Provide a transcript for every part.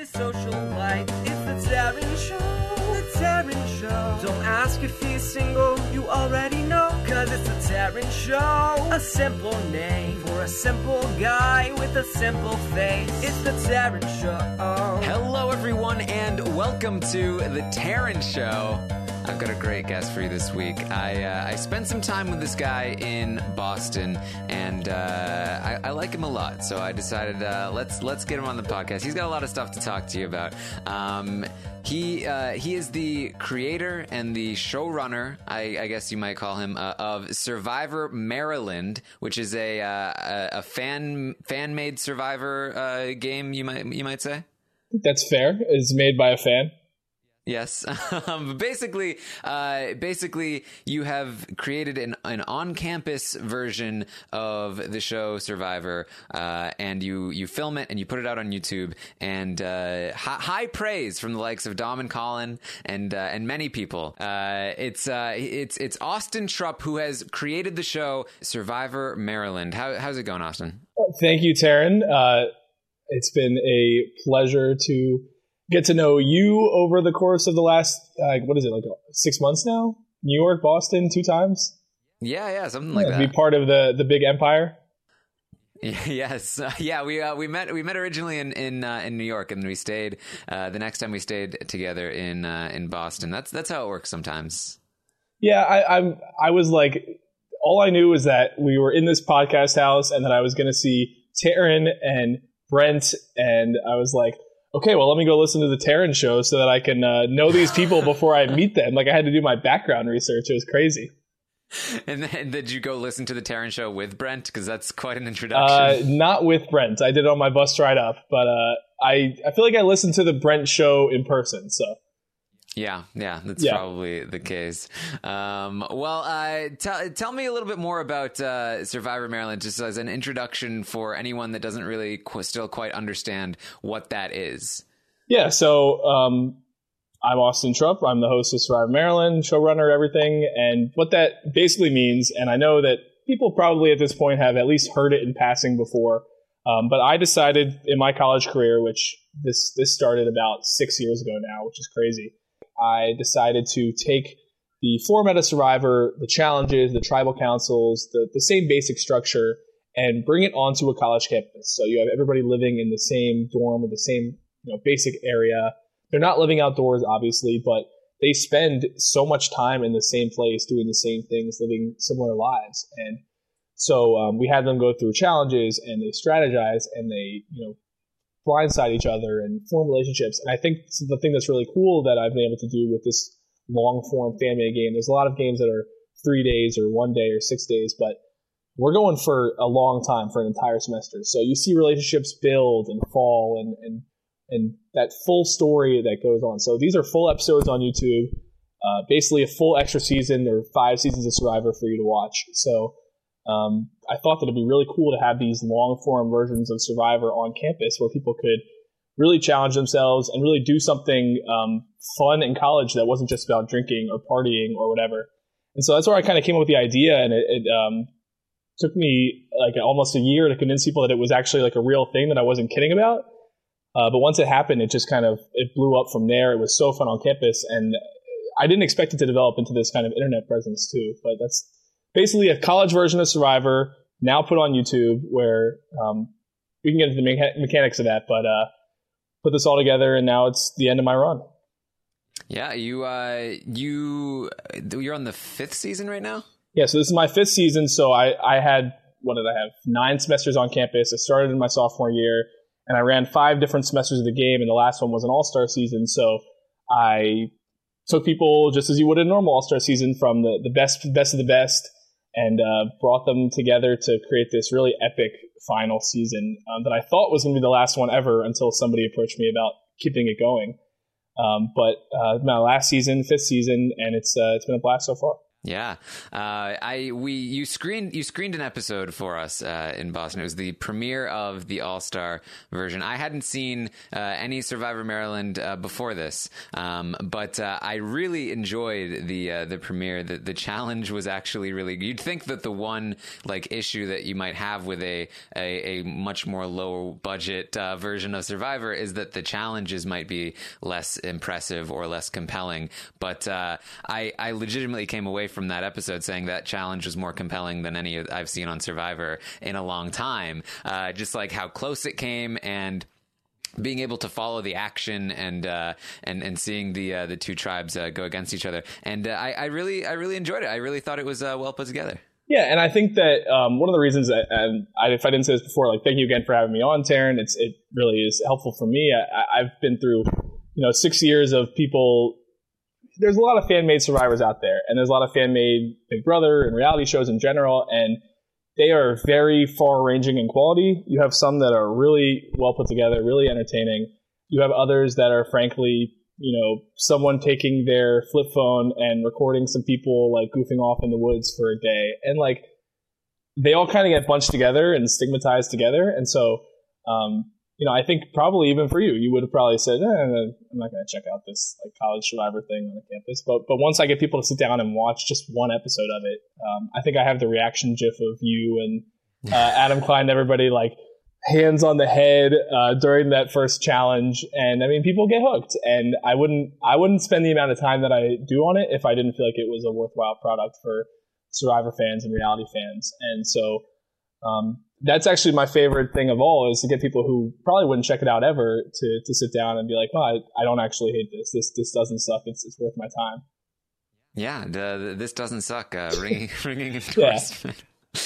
his social life. It's the Taran Show. The Taran Show. Don't ask if he's single, you already know. Cause it's the Taran Show. A simple name for a simple guy with a simple face. It's the Taran Show. Hello, everyone, and welcome to the Taran Show. Got a great guest for you this week. I uh, I spent some time with this guy in Boston, and uh, I, I like him a lot. So I decided uh, let's let's get him on the podcast. He's got a lot of stuff to talk to you about. Um, he uh, he is the creator and the showrunner, I, I guess you might call him, uh, of Survivor Maryland, which is a uh, a, fan fan made Survivor game. You might you might say. That's fair. It's made by a fan. Yes. Um, basically, uh, basically, you have created an, an on-campus version of the show Survivor, uh, and you you film it and you put it out on YouTube, and uh, high, high praise from the likes of Dom and Colin and uh, and many people. Uh, it's uh, it's it's Austin Trupp who has created the show Survivor Maryland. How, how's it going, Austin? Thank you, Taran. it's been a pleasure to get to know you over the course of the last uh, what is it like six months now? New York, Boston, two times. Yeah, yeah, something like yeah, that. Be part of the the big empire. Yes, yeah, we uh, we met we met originally in in uh, in New York, and we stayed. Uh, the next time we stayed together in uh, in Boston. That's that's how it works sometimes. Yeah, I, I'm. I was like, all I knew was that we were in this podcast house, and that I was going to see Taran and Brent, and I was like, okay, well, let me go listen to the Taran show so that I can uh, know these people before I meet them. Like I had to do my background research. It was crazy. And then did you go listen to the Taran show with Brent? Because that's quite an Uh, introduction. not with Brent. I did it on my bus ride up, but uh, I I feel like I listened to the Brent show in person. So yeah, yeah, that's Yeah. probably the case. Um, well, uh, tell tell me a little bit more about uh, Survivor Maryland, just as an introduction for anyone that doesn't really qu- still quite understand what that is. yeah, so um, I'm Austin Trupp. I'm the host of Survivor Maryland, showrunner, everything, and what that basically means. And I know that people probably at this point have at least heard it in passing before. Um, but I decided in my college career, which this this started about six years ago now, which is crazy. I decided to take the format of Survivor, the challenges, the tribal councils, the, the same basic structure, and bring it onto a college campus. So you have everybody living in the same dorm or the same you know basic area. They're not living outdoors, obviously, but they spend so much time in the same place, doing the same things, living similar lives. And so um, we had them go through challenges, and they strategize, and they you know blindside each other and form relationships. And I think the thing that's really cool that I've been able to do with this long form fan game. There's a lot of games that are three days or one day or six days, but we're going for a long time for an entire semester. So you see relationships build and fall and and and that full story that goes on. So these are full episodes on YouTube. Uh, basically, a full extra season or five seasons of Survivor for you to watch. So um, I thought that it'd be really cool to have these long form versions of Survivor on campus where people could really challenge themselves and really do something um, fun in college that wasn't just about drinking or partying or whatever. And so that's where I kind of came up with the idea, and it, it um, took me like almost a year to convince people that it was actually like a real thing that I wasn't kidding about. Uh, but once it happened, it just kind of it blew up from there. It was so fun on campus, and I didn't expect it to develop into this kind of internet presence too. But that's basically a college version of Survivor now put on YouTube, where um, we can get into the mecha- mechanics of that. But uh, put this all together, and now it's the end of my run. Yeah, you uh, you you're on the fifth season right now. Yeah, so this is my fifth season. So I, I had, what did I have? Nine semesters on campus. I started in my sophomore year and I ran five different semesters of the game. And the last one was an all star season. So I took people just as you would in a normal all star season from the, the best, best of the best and uh, brought them together to create this really epic final season um, that I thought was going to be the last one ever until somebody approached me about keeping it going. Um, but uh, my last season, fifth season, and it's uh, it's been a blast so far. Yeah, uh, I we you screened you screened an episode for us uh, in Boston. It was the premiere of the All Star version. I hadn't seen uh, any Survivor Maryland uh, before this, um, but uh, I really enjoyed the uh, the premiere. The, the challenge was actually really. You'd think that the one like issue that you might have with a a, a much more low budget version of Survivor is that the challenges might be less impressive or less compelling. But I I legitimately came away from that episode saying that challenge was more compelling than any I've seen on Survivor in a long time. Uh, just like how close it came and being able to follow the action and uh, and and seeing the uh, the two tribes uh, go against each other, and uh, I, I, really I really enjoyed it. I really thought it was uh, well put together. Yeah, and I think that um, one of the reasons, that, and I, if I didn't say this before, like thank you again for having me on, Taran. It's it really is helpful for me. I, I've been through you know six years of people there's a lot of fan made survivors out there, and there's a lot of fan made Big Brother and reality shows in general, and they are very far ranging in quality. You have some that are really well put together, really entertaining. You have others that are frankly, you know, someone taking their flip phone and recording some people like goofing off in the woods for a day, and like they all kind of get bunched together and stigmatized together, and so um, you know, I think probably even for you, you would have probably said, eh, I'm not going to check out this like college survivor thing on the campus. But but once I get people to sit down and watch just one episode of it, um, I think I have the reaction gif of you and uh, Adam Klein, everybody like hands on the head uh, during that first challenge, and I mean, people get hooked. And I wouldn't I wouldn't spend the amount of time that I do on it if I didn't feel like it was a worthwhile product for Survivor fans and reality fans. And so. Um, that's actually my favorite thing of all is to get people who probably wouldn't check it out ever to, to sit down and be like, oh, I, I don't actually hate this. This this doesn't suck. It's it's worth my time. Yeah, the, this doesn't suck. Uh, ringing ringing endorsement.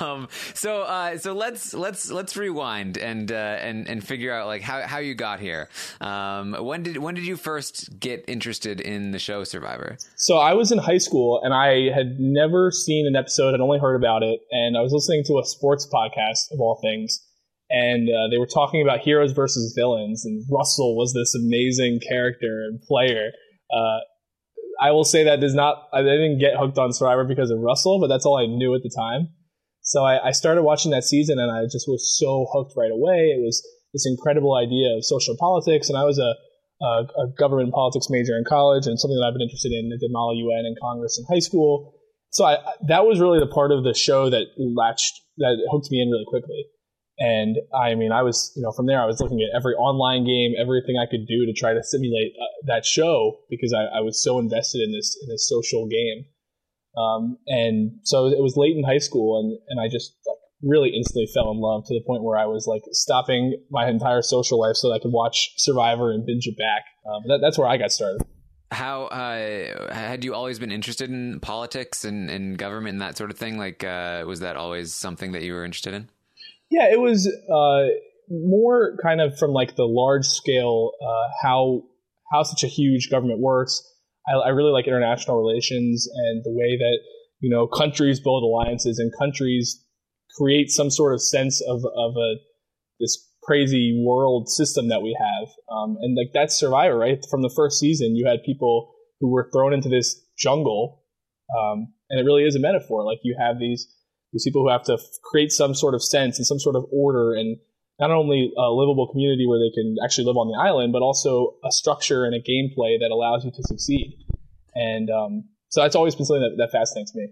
Um, so uh, so let's let's let's rewind and uh, and and figure out like how, how you got here. Um, when did when did you first get interested in the show Survivor? So I was in high school and I had never seen an episode. I'd only heard about it, and I was listening to a sports podcast of all things. And uh, they were talking about heroes versus villains, and Russell was this amazing character and player. I will say that does not. I didn't get hooked on Survivor because of Russell, but that's all I knew at the time. So I, I started watching that season, and I just was so hooked right away. It was this incredible idea of social politics, and I was a, a, a government politics major in college, and something that I've been interested in. I did Model UN and Congress in high school. So I, that was really the part of the show that latched that hooked me in really quickly. And I mean, I was, you know, from there, I was looking at every online game, everything I could do to try to simulate uh, that show because I, I, was so invested in this in this social game. Um, and so it was late in high school, and and I just like really instantly fell in love to the point where I was like stopping my entire social life so that I could watch Survivor and binge it back. Um, that, that's where I got started. How uh, had you always been interested in politics and, and government and that sort of thing? Like, uh, was that always something that you were interested in? Yeah, it was uh, more kind of from like the large scale uh, how how such a huge government works. I, I, really like international relations and the way that you know countries build alliances and countries create some sort of sense of of a this crazy world system that we have. Um, and like that's Survivor, right? From the first season, you had people who were thrown into this jungle, um, and it really is a metaphor. Like you have these these people who have to create some sort of sense and some sort of order and not only a livable community where they can actually live on the island, but also a structure and a gameplay that allows you to succeed. And um, so that's always been something that, that fascinates me.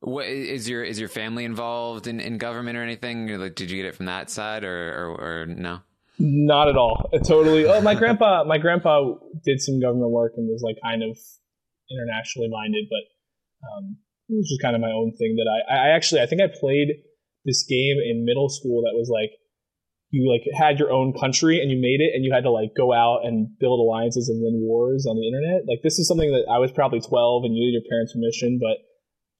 What is your is your family involved in, in government or anything? Like, did you get it from that side or, or, or no? Not at all. Totally. Oh, my grandpa. My grandpa did some government work and was like kind of internationally minded, but um, it is kind of my own thing that I, I actually, I think I played this game in middle school that was like, you like had your own country and you made it and you had to like go out and build alliances and win wars on the internet. Like this is something that I was probably 12 and you needed your parents' permission, but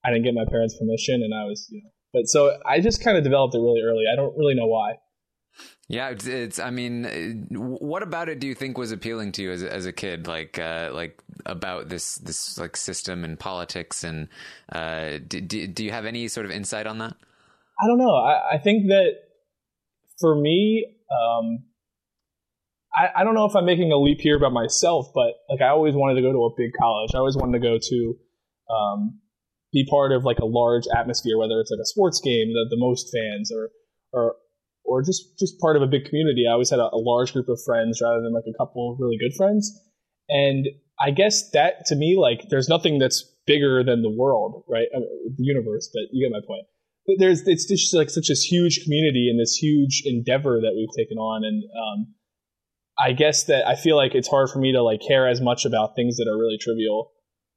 I didn't get my parents' permission and I was, you know, but so I just kind of developed it really early. I don't really know why. Yeah, it's, it's, I mean, what about it do you think was appealing to you as, as a kid? Like, uh, like about this, this like system and politics and, uh, do, do you have any sort of insight on that? I don't know. I, I think that for me, um, I, I don't know if I'm making a leap here about myself, but like I always wanted to go to a big college. I always wanted to go to um, be part of like a large atmosphere, whether it's like a sports game, the, the most fans, or or or just just part of a big community. I always had a, a large group of friends rather than like a couple of really good friends, and I guess that to me, like, there's nothing that's bigger than the world, right? I mean, the universe, but you get my point. But there's it's just like such this huge community and this huge endeavor that we've taken on, and um, I guess that I feel like it's hard for me to like care as much about things that are really trivial.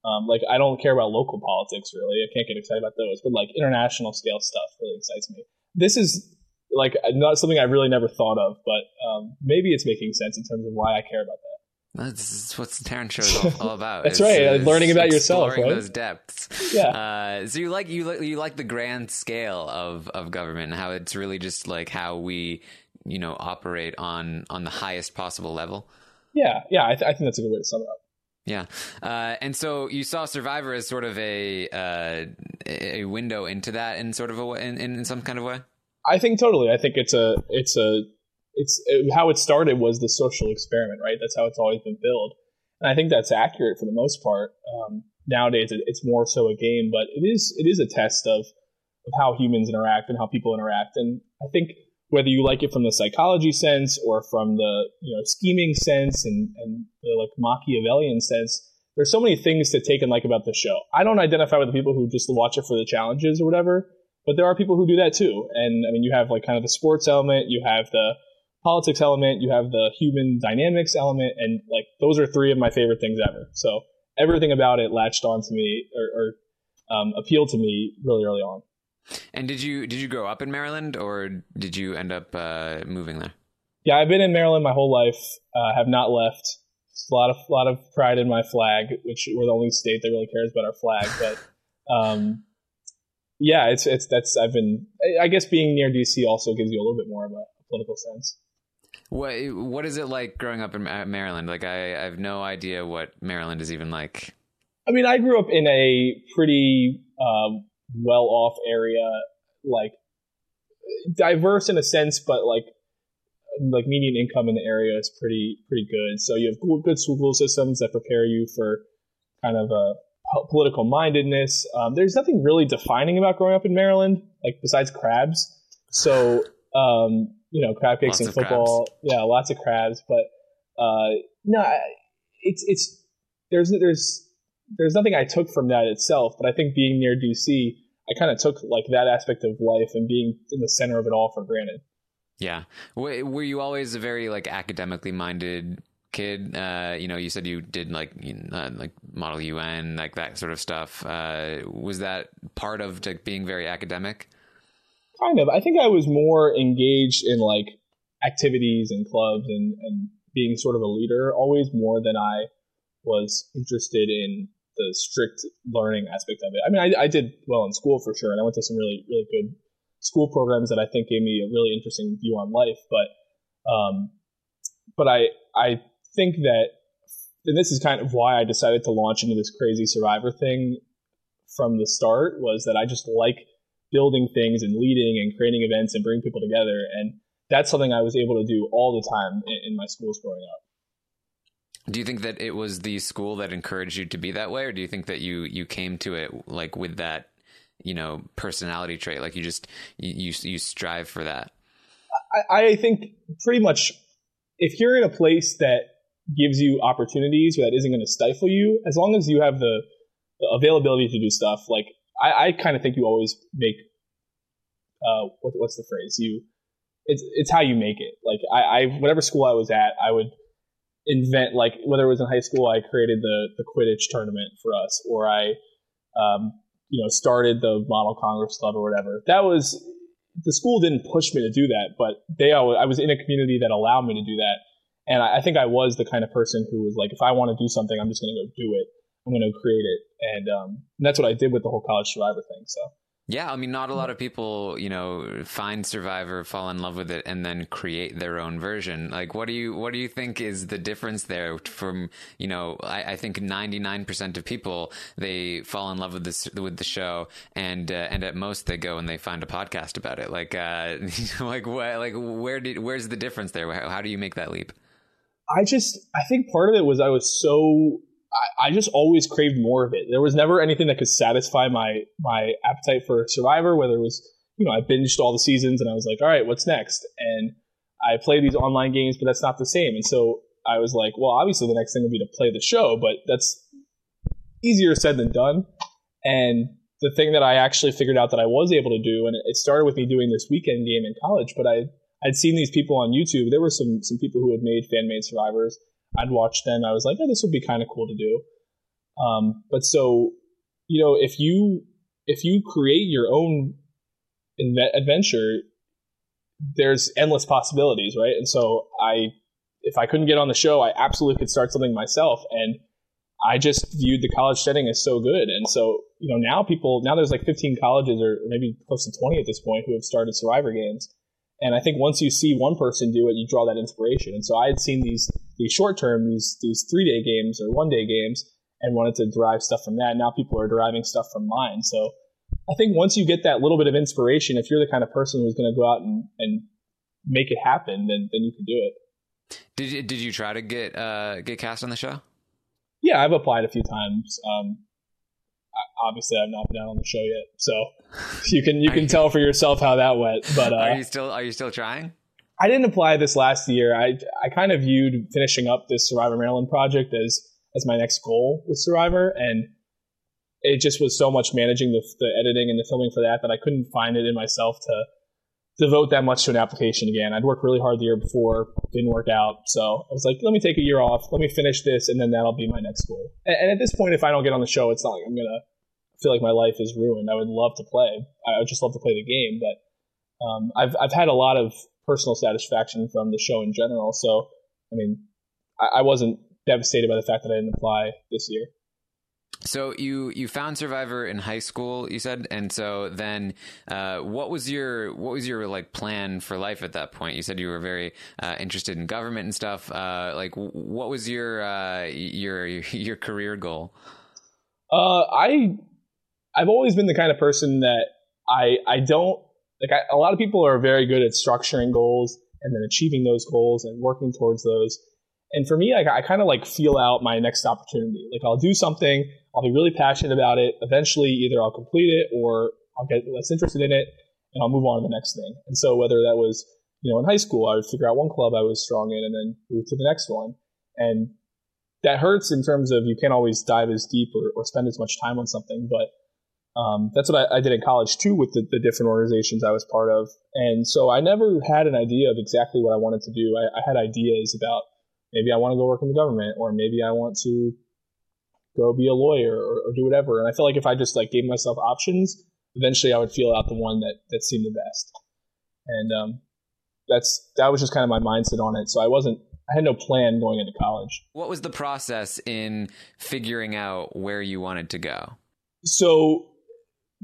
Um, like I don't care about local politics really. I can't get excited about those, but like international scale stuff really excites me. This is like not something I really never thought of, but um, maybe it's making sense in terms of why I care about that. That's what the Taran Show is all, all about. That's right, uh, learning about yourself, right? those depths. Yeah. Uh, so you like you like you like the grand scale of of government and how it's really just like how we you know operate on on the highest possible level. Yeah, yeah, I, th- I think that's a good way to sum it up. Yeah, uh, and so you saw Survivor as sort of a uh, a window into that in sort of a in, in some kind of way. I think totally. I think it's a it's a it's it, how it started was the social experiment, right? That's how it's always been billed, and I think that's accurate for the most part. Um, nowadays, it, it's more so a game, but it is it is a test of of how humans interact and how people interact, and I think whether you like it from the psychology sense or from the you know scheming sense and and the like Machiavellian sense, there's so many things to take and like about the show. I don't identify with the people who just watch it for the challenges or whatever, but there are people who do that too. And I mean, you have like kind of the sports element, you have the politics element, you have the human dynamics element, and like those are three of my favorite things ever. So everything about it latched on to me or, or um, appealed to me really early on. And did you did you grow up in Maryland or did you end up uh, moving there? Yeah, I've been in Maryland my whole life. Uh, have not left. a lot of lot of pride in my flag, which we're the only state that really cares about our flag. But um, yeah, it's it's that's I've been. I guess being near DC also gives you a little bit more of a political sense. What what is it like growing up in Maryland? Like I, I have no idea what Maryland is even like. I mean, I grew up in a pretty um, well-off area, like diverse in a sense, but like like median income in the area is pretty pretty good. So you have good school systems that prepare you for kind of a political mindedness. Um, there's nothing really defining about growing up in Maryland, like besides crabs. So um, you know, crab cakes lots and football. Yeah, lots of crabs. But uh, no, it's it's there's there's there's nothing I took from that itself. But I think being near DC, I kind of took like that aspect of life and being in the center of it all for granted. Yeah, were you always a very like academically minded kid? Uh, you know, you said you did like uh, like Model UN, like that sort of stuff. Uh, was that part of like, being very academic? Kind of. I think I was more engaged in like activities and clubs and, and being sort of a leader always more than I was interested in the strict learning aspect of it. I mean, I, I did well in school for sure, and I went to some really, really good school programs that I think gave me a really interesting view on life. But, um, but I, I think that, and this is kind of why I decided to launch into this crazy survivor thing from the start was that I just like building things and leading and creating events and bringing people together. And that's something I was able to do all the time in, in my schools growing up. Do you think that it was the school that encouraged you to be that way, or do you think that you you came to it like with that you know personality trait, like you just you you, you strive for that? I, I think pretty much if you're in a place that gives you opportunities that isn't going to stifle you, as long as you have the, the availability to do stuff, like I, I kind of think you always make uh, what, what's the phrase? You it's it's how you make it. Like I, I whatever school I was at, I would invent like whether it was in high school, I created the the Quidditch tournament for us, or I um, you know started the Model Congress Club or whatever. That was the school didn't push me to do that, but they I was in a community that allowed me to do that. And I, I think I was the kind of person who was like, if I want to do something, I'm just going to go do it. I'm going to create it, and, um, and that's what I did with the whole college survivor thing. So. Yeah, I mean, not a lot of people, you know, find Survivor, fall in love with it, and then create their own version. Like, what do you, what do you think is the difference there from, you know, I, I think ninety nine percent of people they fall in love with this with the show, and uh, and at most they go and they find a podcast about it. Like, uh, like what, like where did, where's the difference there? How, how do you make that leap? I just, I think part of it was I was so I just always craved more of it. There was never anything that could satisfy my my appetite for Survivor. Whether it was you know I binged all the seasons and I was like, all right, what's next? And I play these online games, but that's not the same. And so I was like, well, obviously the next thing would be to play the show, but that's easier said than done. And the thing that I actually figured out that I was able to do, and it started with me doing this weekend game in college, but I I'd seen these people on YouTube. There were some some people who had made fan made survivors. I'd watched them. I was like, oh, this would be kind of cool to do. Um, but so, you know, if you if you create your own adventure, there's endless possibilities, right? And so I, if I couldn't get on the show, I absolutely could start something myself. And I just viewed the college setting as so good. And so, you know, now people, now there's like 15 colleges or maybe close to 20 at this point who have started Survivor games. And I think once you see one person do it, you draw that inspiration. And so I had seen these these short term, these these three day games or one day games, and wanted to derive stuff from that. Now people are deriving stuff from mine. So I think once you get that little bit of inspiration, if you're the kind of person who's going to go out and, and make it happen, then then you can do it. Did you did you try to get uh, get cast on the show? Yeah, I've applied a few times. Um, obviously, I've not been out on the show yet, so you can you can tell for yourself how that went. But uh, are you still are you still trying? I didn't apply this last year. I I kind of viewed finishing up this Survivor Maryland project as as my next goal with Survivor, and it just was so much managing the, the editing and the filming for that that I couldn't find it in myself to devote that much to an application again. I'd worked really hard the year before, didn't work out. So I was like, let me take a year off, let me finish this, and then that'll be my next goal. And, and at this point, if I don't get on the show, it's not like I'm going to feel like my life is ruined. I would love to play. I would just love to play the game. But um, I've, I've had a lot of personal satisfaction from the show in general. So, I mean, I, I wasn't devastated by the fact that I didn't apply this year. So you you found Survivor in high school, you said, and so then uh, what was your what was your like plan for life at that point? You said you were very uh, interested in government and stuff. Uh, like, what was your uh, your your career goal? Uh, I I've always been the kind of person that I I don't like. I, a lot of people are very good at structuring goals and then achieving those goals and working towards those. And for me, I kind of like feel out my next opportunity. Like I'll do something I'll be really passionate about it. Eventually, either I'll complete it or I'll get less interested in it and I'll move on to the next thing. And so whether that was, you know, in high school, I would figure out one club I was strong in and then move to the next one. And that hurts in terms of you can't always dive as deep or, or spend as much time on something. But um, that's what I, I, did in college too with the, the, different organizations I was part of. And so I never had an idea of exactly what I wanted to do. I, I had ideas about maybe I want to go work in the government or maybe I want to go be a lawyer or, or, do whatever. And I felt like if I just like gave myself options, eventually I would feel out the one that that seemed the best. And um, that's that was just kind of my mindset on it. So I wasn't I had no plan going into college. What was the process in figuring out where you wanted to go? So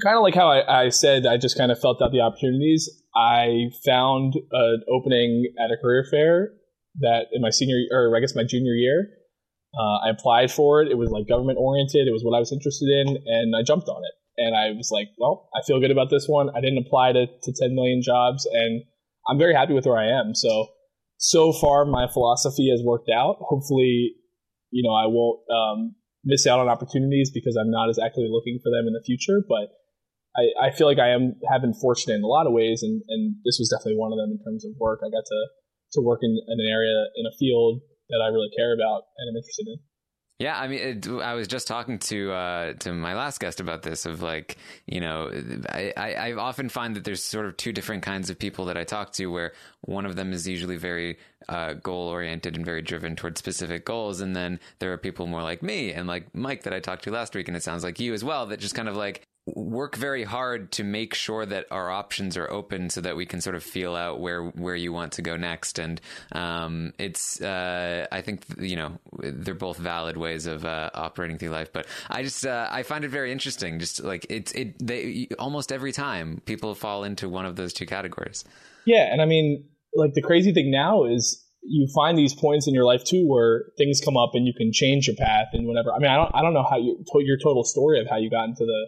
kind of like how I, I said, I just kind of felt out the opportunities. I found an opening at a career fair that in my senior or I guess my junior year uh, I applied for it. It was like government oriented. It was what I was interested in, and I jumped on it. And I was like, well, I feel good about this one. I didn't apply to, to 10 million jobs, and I'm very happy with where I am. So, so far, my philosophy has worked out. Hopefully, you know, I won't um, miss out on opportunities because I'm not as actively looking for them in the future. But I, I feel like I am have been fortunate in a lot of ways, and, and this was definitely one of them in terms of work. I got to to work in, in an area in a field that I really care about and I'm interested in. Yeah, I mean, it, I was just talking to uh, to my last guest about this. Of like, you know, I, I, I often find that there's sort of two different kinds of people that I talk to, where one of them is usually very uh, goal oriented and very driven towards specific goals, and then there are people more like me and like Mike that I talked to last week, and it sounds like you as well, that just kind of like work very hard to make sure that our options are open so that we can sort of feel out where where you want to go next. And um, it's uh, I think you know they're both valid ways of uh, operating through life. But I just uh, I find it very interesting. Just like it's it they almost every time people fall into one of those two categories. Yeah. And I mean like the crazy thing now is you find these points in your life too where things come up and you can change your path and whatever. I mean, I don't, I don't know how you, your total story of how you got into the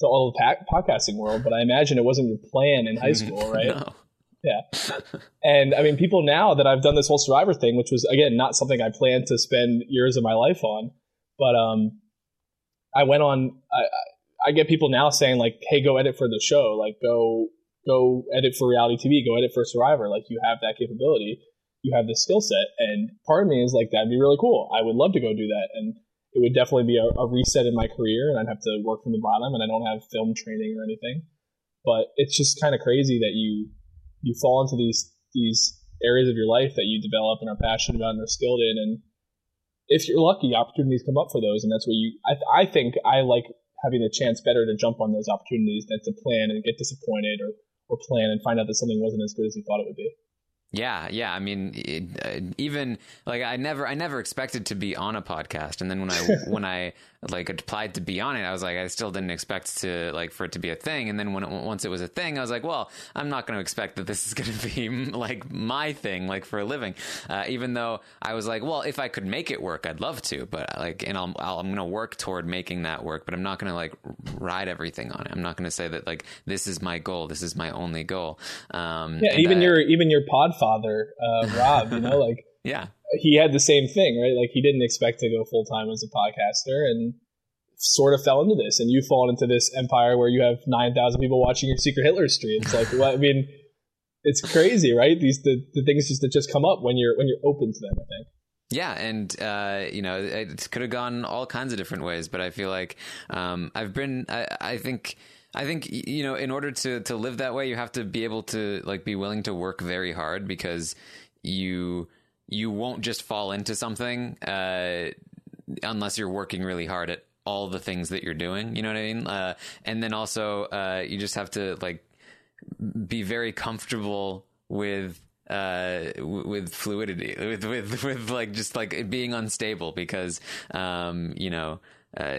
to all the podcasting world, but I imagine it wasn't your plan in high school, right? no. Yeah. and I mean, people now that I've done this whole survivor thing, which was, again, not something I planned to spend years of my life on, But um, I went on. I I get people now saying like, "Hey, go edit for the show. Like, go go edit for reality TV. Go edit for Survivor. Like, you have that capability. You have the skill set." And part of me is like, "That'd be really cool. I would love to go do that." And it would definitely be a, a reset in my career, and I'd have to work from the bottom. And I don't have film training or anything. But it's just kind of crazy that you you fall into these these areas of your life that you develop and are passionate about and are skilled in and if you're lucky opportunities come up for those and that's where you I, I think i like having the chance better to jump on those opportunities than to plan and get disappointed or or plan and find out that something wasn't as good as you thought it would be yeah, yeah. I mean, it, uh, even like I never, I never expected to be on a podcast, and then when I when I like applied to be on it, I was like, I still didn't expect to like for it to be a thing. And then when it, once it was a thing, I was like, well, I'm not going to expect that this is going to be like my thing, like for a living. Uh, even though I was like, well, if I could make it work, I'd love to. But like, and I'll, i am going to work toward making that work. But I'm not going to like ride everything on it. I'm not going to say that like this is my goal. This is my only goal. Um, yeah, even your even your podfather, uh, Rob. you know, like yeah he had the same thing, right? Like he didn't expect to go full time as a podcaster and sort of fell into this. And you've fallen into this empire where you have 9,000 people watching your secret Hitler streams. Like, what? I mean, it's crazy, right? These, the, the things just that just come up when you're, when you're open to them, I think. Yeah, and uh, you know, it could have gone all kinds of different ways, but I feel like um, I've been. I, I think. I think you know, in order to to live that way, you have to be able to like be willing to work very hard because you you won't just fall into something uh, unless you're working really hard at all the things that you're doing. You know what I mean? Uh, and then also, uh, you just have to like be very comfortable with uh, with fluidity, with, with, with like just like being unstable because, um, you know, uh,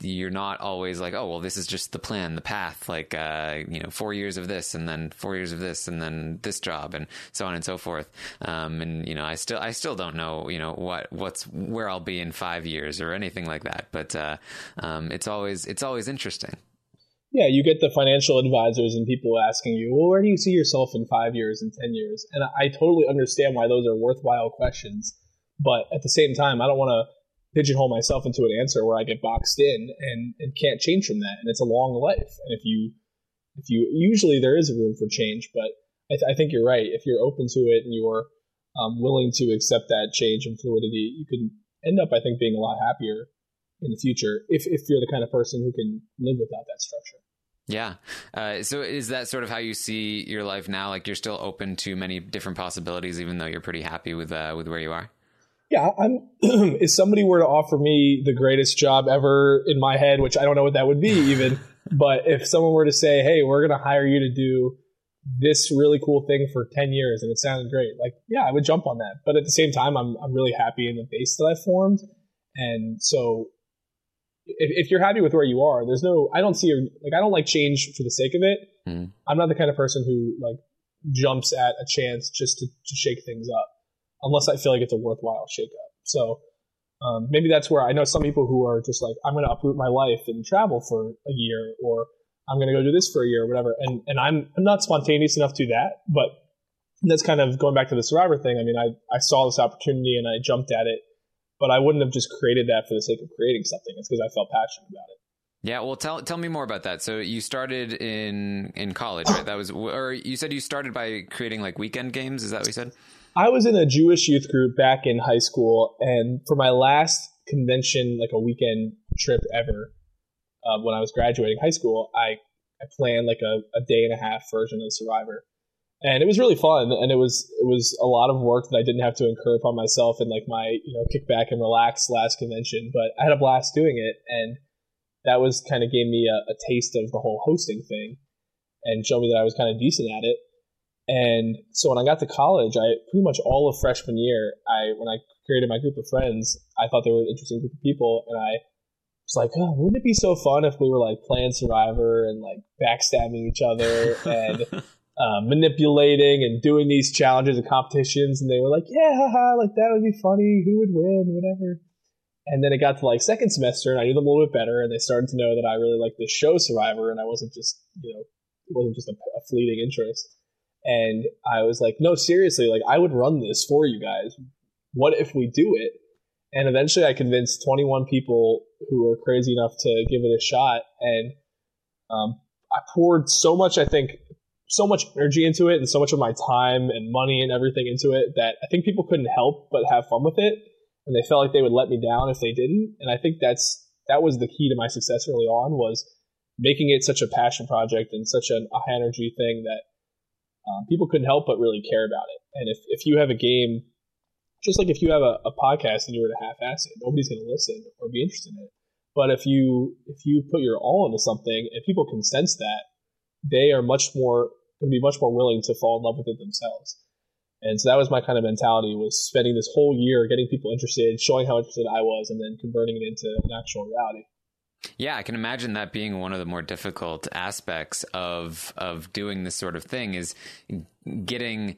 you're not always like, oh, well, this is just the plan, the path, like, uh, you know, four years of this and then four years of this and then this job and so on and so forth. Um, and, you know, I still, I still don't know, you know, what, what's, where I'll be in five years or anything like that. But, uh, um, it's always, it's always interesting. Yeah, you get the financial advisors and people asking you, well, where do you see yourself in five years and 10 years? And I totally understand why those are worthwhile questions. But at the same time, I don't want to pigeonhole myself into an answer where I get boxed in and, and can't change from that. And it's a long life. And if you, if you, usually there is a room for change, but I, th- I think you're right. If you're open to it and you're um, willing to accept that change and fluidity, you can end up, I think, being a lot happier in the future if, if you're the kind of person who can live without that structure. Yeah. Uh, so is that sort of how you see your life now? Like you're still open to many different possibilities, even though you're pretty happy with uh, with where you are? Yeah, I'm. if somebody were to offer me the greatest job ever in my head, which I don't know what that would be even, but if someone were to say, "Hey, we're going to hire you to do this really cool thing for 10 years and it sounded great like yeah i would jump on that but at the same time i'm, I'm really happy in the base that i formed and so if, if you're happy with where you are there's no i don't see a, like i don't like change for the sake of it mm. i'm not the kind of person who like jumps at a chance just to, to shake things up unless I feel like it's a worthwhile shakeup. So um, maybe that's where I know some people who are just like, I'm going to uproot my life and travel for a year, or I'm going to go do this for a year, or whatever. And and I'm I'm not spontaneous enough to do that, but that's kind of going back to the survivor thing. I mean, I I saw this opportunity and I jumped at it, but I wouldn't have just created that for the sake of creating something. It's because I felt passionate about it. Yeah, well, tell tell me more about that. So you started in in college, right? That was, or you said you started by creating like weekend games. Is that what you said? I was in a Jewish youth group back in high school, and for my last convention, like a weekend trip ever, uh, when I was graduating high school, I I planned like a, a day and a half version of Survivor, and it was really fun. And it was it was a lot of work that I didn't have to incur upon myself and like my you know kick back and relax last convention. But I had a blast doing it, and that was kind of gave me a, a taste of the whole hosting thing, and showed me that I was kind of decent at it. And so when I got to college, I pretty much all of freshman year, I when I created my group of friends, I thought they were an interesting group of people, and I was like, oh, wouldn't it be so fun if we were like playing Survivor and like backstabbing each other and uh, manipulating and doing these challenges and competitions? And they were like, yeah, haha, like that would be funny. Who would win? Whatever. And then it got to like second semester, and I knew them a little bit better, and they started to know that I really liked this show Survivor, and I wasn't just you know it wasn't just a, a fleeting interest. And I was like, no, seriously, like I would run this for you guys. What if we do it? And eventually, I convinced 21 people who were crazy enough to give it a shot. And um, I poured so much, I think, so much energy into it and so much of my time and money and everything into it that I think people couldn't help but have fun with it. And they felt like they would let me down if they didn't. And I think that's that was the key to my success early on was making it such a passion project and such an, a high energy thing that um, people couldn't help but really care about it. And if, if you have a game, just like if you have a, a podcast and you were to half-ass it, nobody's going to listen or be interested in it. But if you if you put your all into something and people can sense that, they are much more going to be much more willing to fall in love with it themselves. And so that was my kind of mentality was spending this whole year getting people interested, showing how interested I was, and then converting it into an actual reality. Yeah, I can imagine that being one of the more difficult aspects of of doing this sort of thing is getting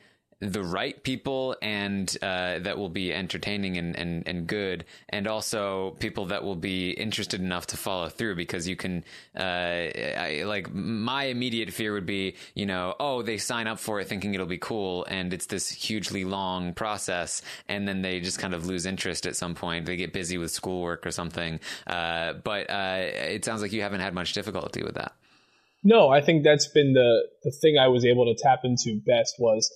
the right people and uh, that will be entertaining and, and, and good, and also people that will be interested enough to follow through because you can, uh, I, like, my immediate fear would be, you know, oh, they sign up for it thinking it'll be cool, and it's this hugely long process, and then they just kind of lose interest at some point. They get busy with schoolwork or something. Uh, but uh, it sounds like you haven't had much difficulty with that. No, I think that's been the, the thing I was able to tap into best was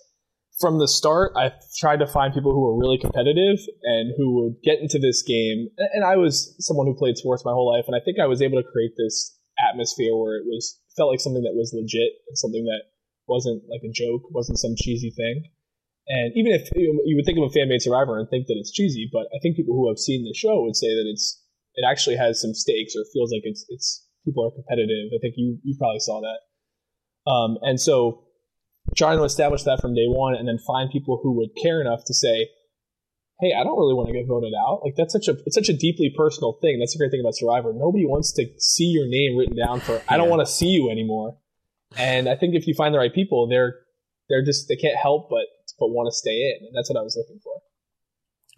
from the start, I tried to find people who were really competitive and who would get into this game. And I was someone who played sports my whole life, and I think I was able to create this atmosphere where it was felt like something that was legit and something that wasn't like a joke, wasn't some cheesy thing. And even if you would think of a fan made Survivor and think that it's cheesy, but I think people who have seen the show would say that it's it actually has some stakes or feels like it's it's people are competitive. I think you you probably saw that. Um, and so trying to establish that from day one and then find people who would care enough to say, hey, I don't really want to get voted out. Like that's such a it's such a deeply personal thing. That's the great thing about Survivor. Nobody wants to see your name written down for I don't want to see you anymore. And I think if you find the right people, they're they're just they can't help but but want to stay in. And that's what I was looking for.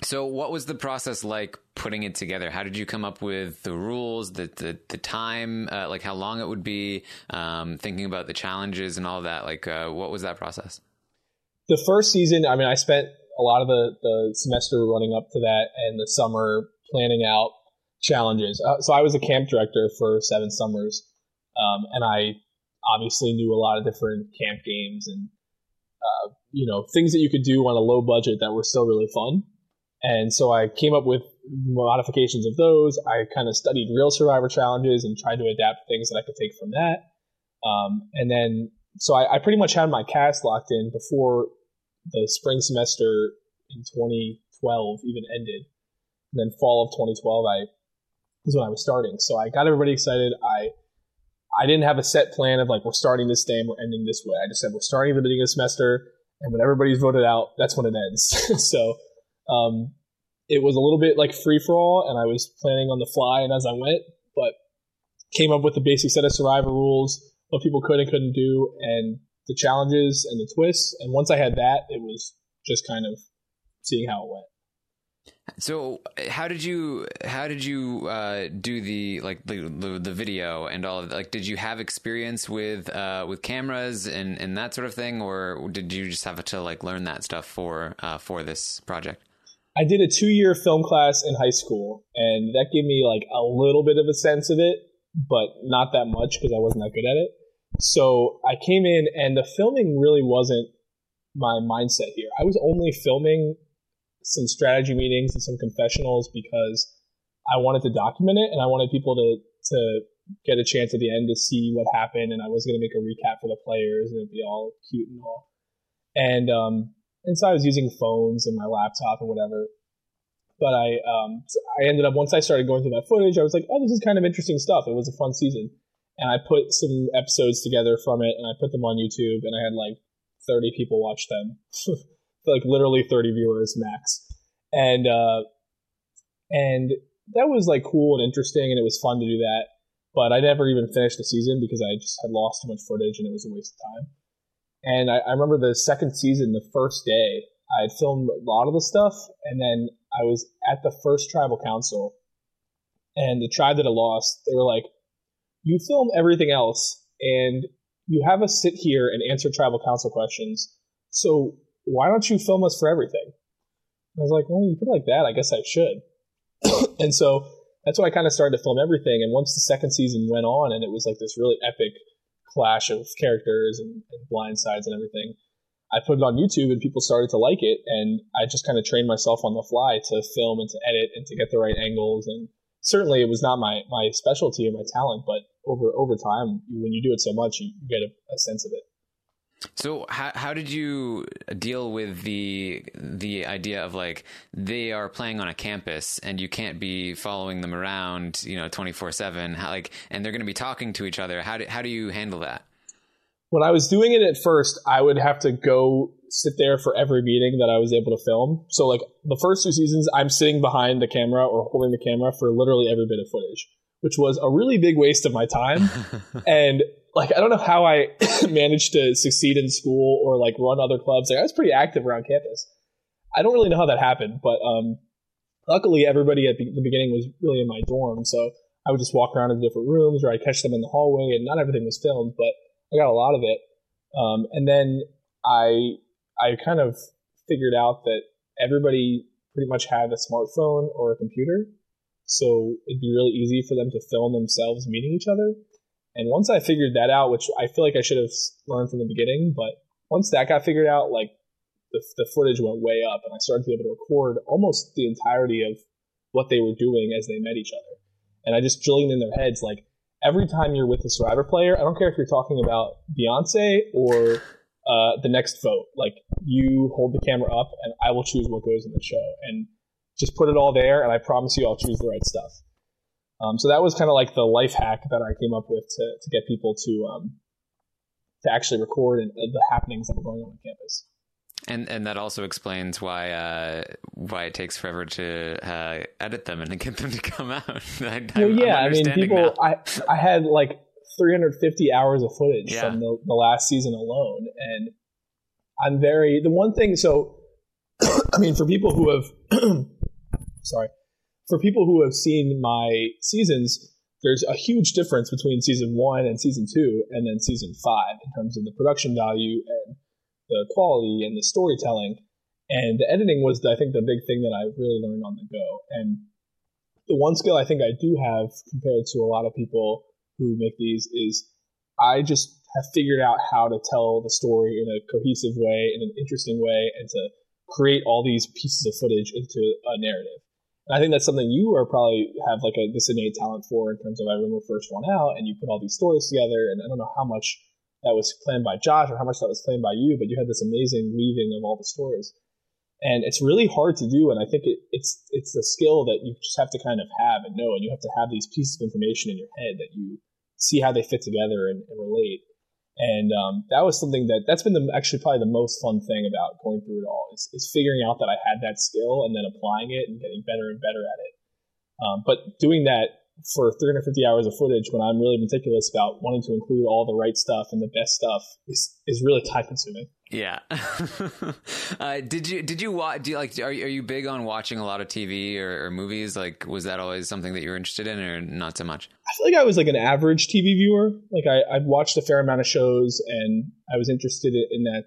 So, what was the process like putting it together? How did you come up with the rules, the the, the time, uh, like how long it would be, um, thinking about the challenges and all that? Like, uh, what was that process? The first season, I mean, I spent a lot of the, the semester running up to that and the summer planning out challenges. Uh, so, I was a camp director for seven summers, um, and I obviously knew a lot of different camp games and uh, you know things that you could do on a low budget that were still really fun. And so I came up with modifications of those. I kind of studied real survivor challenges and tried to adapt things that I could take from that. Um, and then, so I, I, pretty much had my cast locked in before the spring semester in 2012 even ended. And then fall of 2012, I was when I was starting. So I got everybody excited. I I didn't have a set plan of like we're starting this day and we're ending this way. I just said we're starting at the beginning of the semester, and when everybody's voted out, that's when it ends. so um, it was a little bit like free for all, and I was planning on the fly and as I went, but came up with the basic set of survivor rules, what people could and couldn't do, and the challenges and the twists. And once I had that, it was just kind of seeing how it went. So how did you how did you uh, do the like the, the, the video and all of? Like, did you have experience with uh, with cameras and, and that sort of thing, or did you just have to like learn that stuff for uh, for this project? I did a two year film class in high school, and that gave me like a little bit of a sense of it, but not that much because I wasn't that good at it. So I came in, and the filming really wasn't my mindset here. I was only filming some strategy meetings and some confessionals because I wanted to document it and I wanted people to to get a chance at the end to see what happened and I was going to make a recap for the players and it'd be all cute and all. And um, and so I was using phones and my laptop and whatever. But I um, I ended up once I started going through that footage, I was like, oh, this is kind of interesting stuff. It was a fun season, and I put some episodes together from it, and I put them on YouTube, and I had like 30 people watch them, like literally 30 viewers max, and uh, and that was like cool and interesting, and it was fun to do that. But I never even finished the season because I just had lost too much footage, and it was a waste of time. And I, I remember the second season, the first day, I filmed a lot of the stuff, and then I was at the first tribal council, and the tribe that had lost, they were like, "You film everything else, and you have us sit here and answer tribal council questions. So why don't you film us for everything?" I was like, "Well, you put it like that, I guess I should." and so that's why I kind of started to film everything. And once the second season went on, and it was like this really epic clash of characters and, and blind sides and everything, I put it on YouTube and people started to like it. And I just kind of trained myself on the fly to film and to edit and to get the right angles. And certainly it was not my, my specialty or my talent, but over, over time, when you do it so much, you, get a, a sense of it. So how how did you deal with the the idea of like they are playing on a campus and you can't be following them around, you know, 24/7, like and they're going to be talking to each other. How do how do you handle that? When I was doing it at first, I would have to go sit there for every meeting that I was able to film. So like the first two seasons, I'm sitting behind the camera or holding the camera for literally every bit of footage, which was a really big waste of my time. and like I don't know how I managed to succeed in school or like run other clubs. Like I was pretty active around campus. I don't really know how that happened, but um, luckily everybody at the, beginning was really in my dorm, so I would just walk around in different rooms or I'd catch them in the hallway, and not everything was filmed, but I got a lot of it. Um, and then I I kind of figured out that everybody pretty much had a smartphone or a computer, so it'd be really easy for them to film themselves meeting each other. And once I figured that out, which I feel like I should have learned from the beginning, but once that got figured out, like the, the footage went way up and I started to be able to record almost the entirety of what they were doing as they met each other. And I just drilled in their heads like every time you're with a Survivor player, I don't care if you're talking about Beyonce or uh, the next vote, like you hold the camera up and I will choose what goes in the show and just put it all there. And I promise you I'll choose the right stuff. Um, so that was kind of like the life hack that I came up with to, to get people to um, to actually record and, uh, the happenings that were going on on campus. And and that also explains why uh, why it takes forever to uh, edit them and get them to come out. I, well, yeah, I mean, people. I I had like 350 hours of footage yeah. from the, the last season alone, and I'm very the one thing. So, I mean, for people who have, sorry, for people who have seen my seasons, there's a huge difference between season one and season two, and then season five in terms of the production value and the quality and the storytelling. And the editing was, I think, the big thing that I really learned on the go. And the one skill I think I do have compared to a lot of people who make these is I just have figured out how to tell the story in a cohesive way, in an interesting way, and to create all these pieces of footage into a narrative. I think that's something you are probably have like a this innate talent for in terms of I remember first one out and you put all these stories together and I don't know how much that was planned by Josh or how much that was planned by you, but you had this amazing weaving of all the stories. And it's really hard to do, and I think it, it's it's a skill that you just have to kind of have and know, and you have to have these pieces of information in your head that you see how they fit together and, and relate. And um, that was something that that's been the, actually probably the most fun thing about going through it all is, is figuring out that I had that skill and then applying it and getting better and better at it. Um, but doing that for 350 hours of footage when I'm really meticulous about wanting to include all the right stuff and the best stuff is, is really time consuming. Yeah. uh, did you did you watch? Do you like? Are you, are you big on watching a lot of TV or, or, movies? Like, was that always something that you were interested in, or not so much? I feel like I was like an average TV viewer. Like I I watched a fair amount of shows, and I was interested in that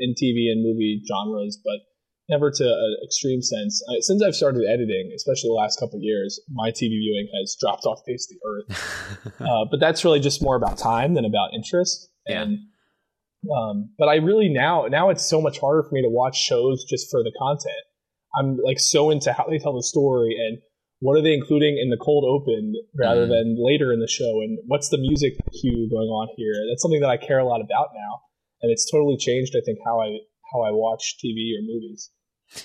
in TV and movie genres, but never to an extreme sense. since I've started editing, especially the last couple years, my TV viewing has dropped off face of the earth. uh, but that's really just more about time than about interest. Yeah. And um, but I really now now it's so much harder for me to watch shows just for the content. I'm like so into how they tell the story and what are they including in the cold open rather mm. than later in the show and what's the music cue going on here. That's something that I care a lot about now, and it's totally changed. I think how I how I watch TV or movies.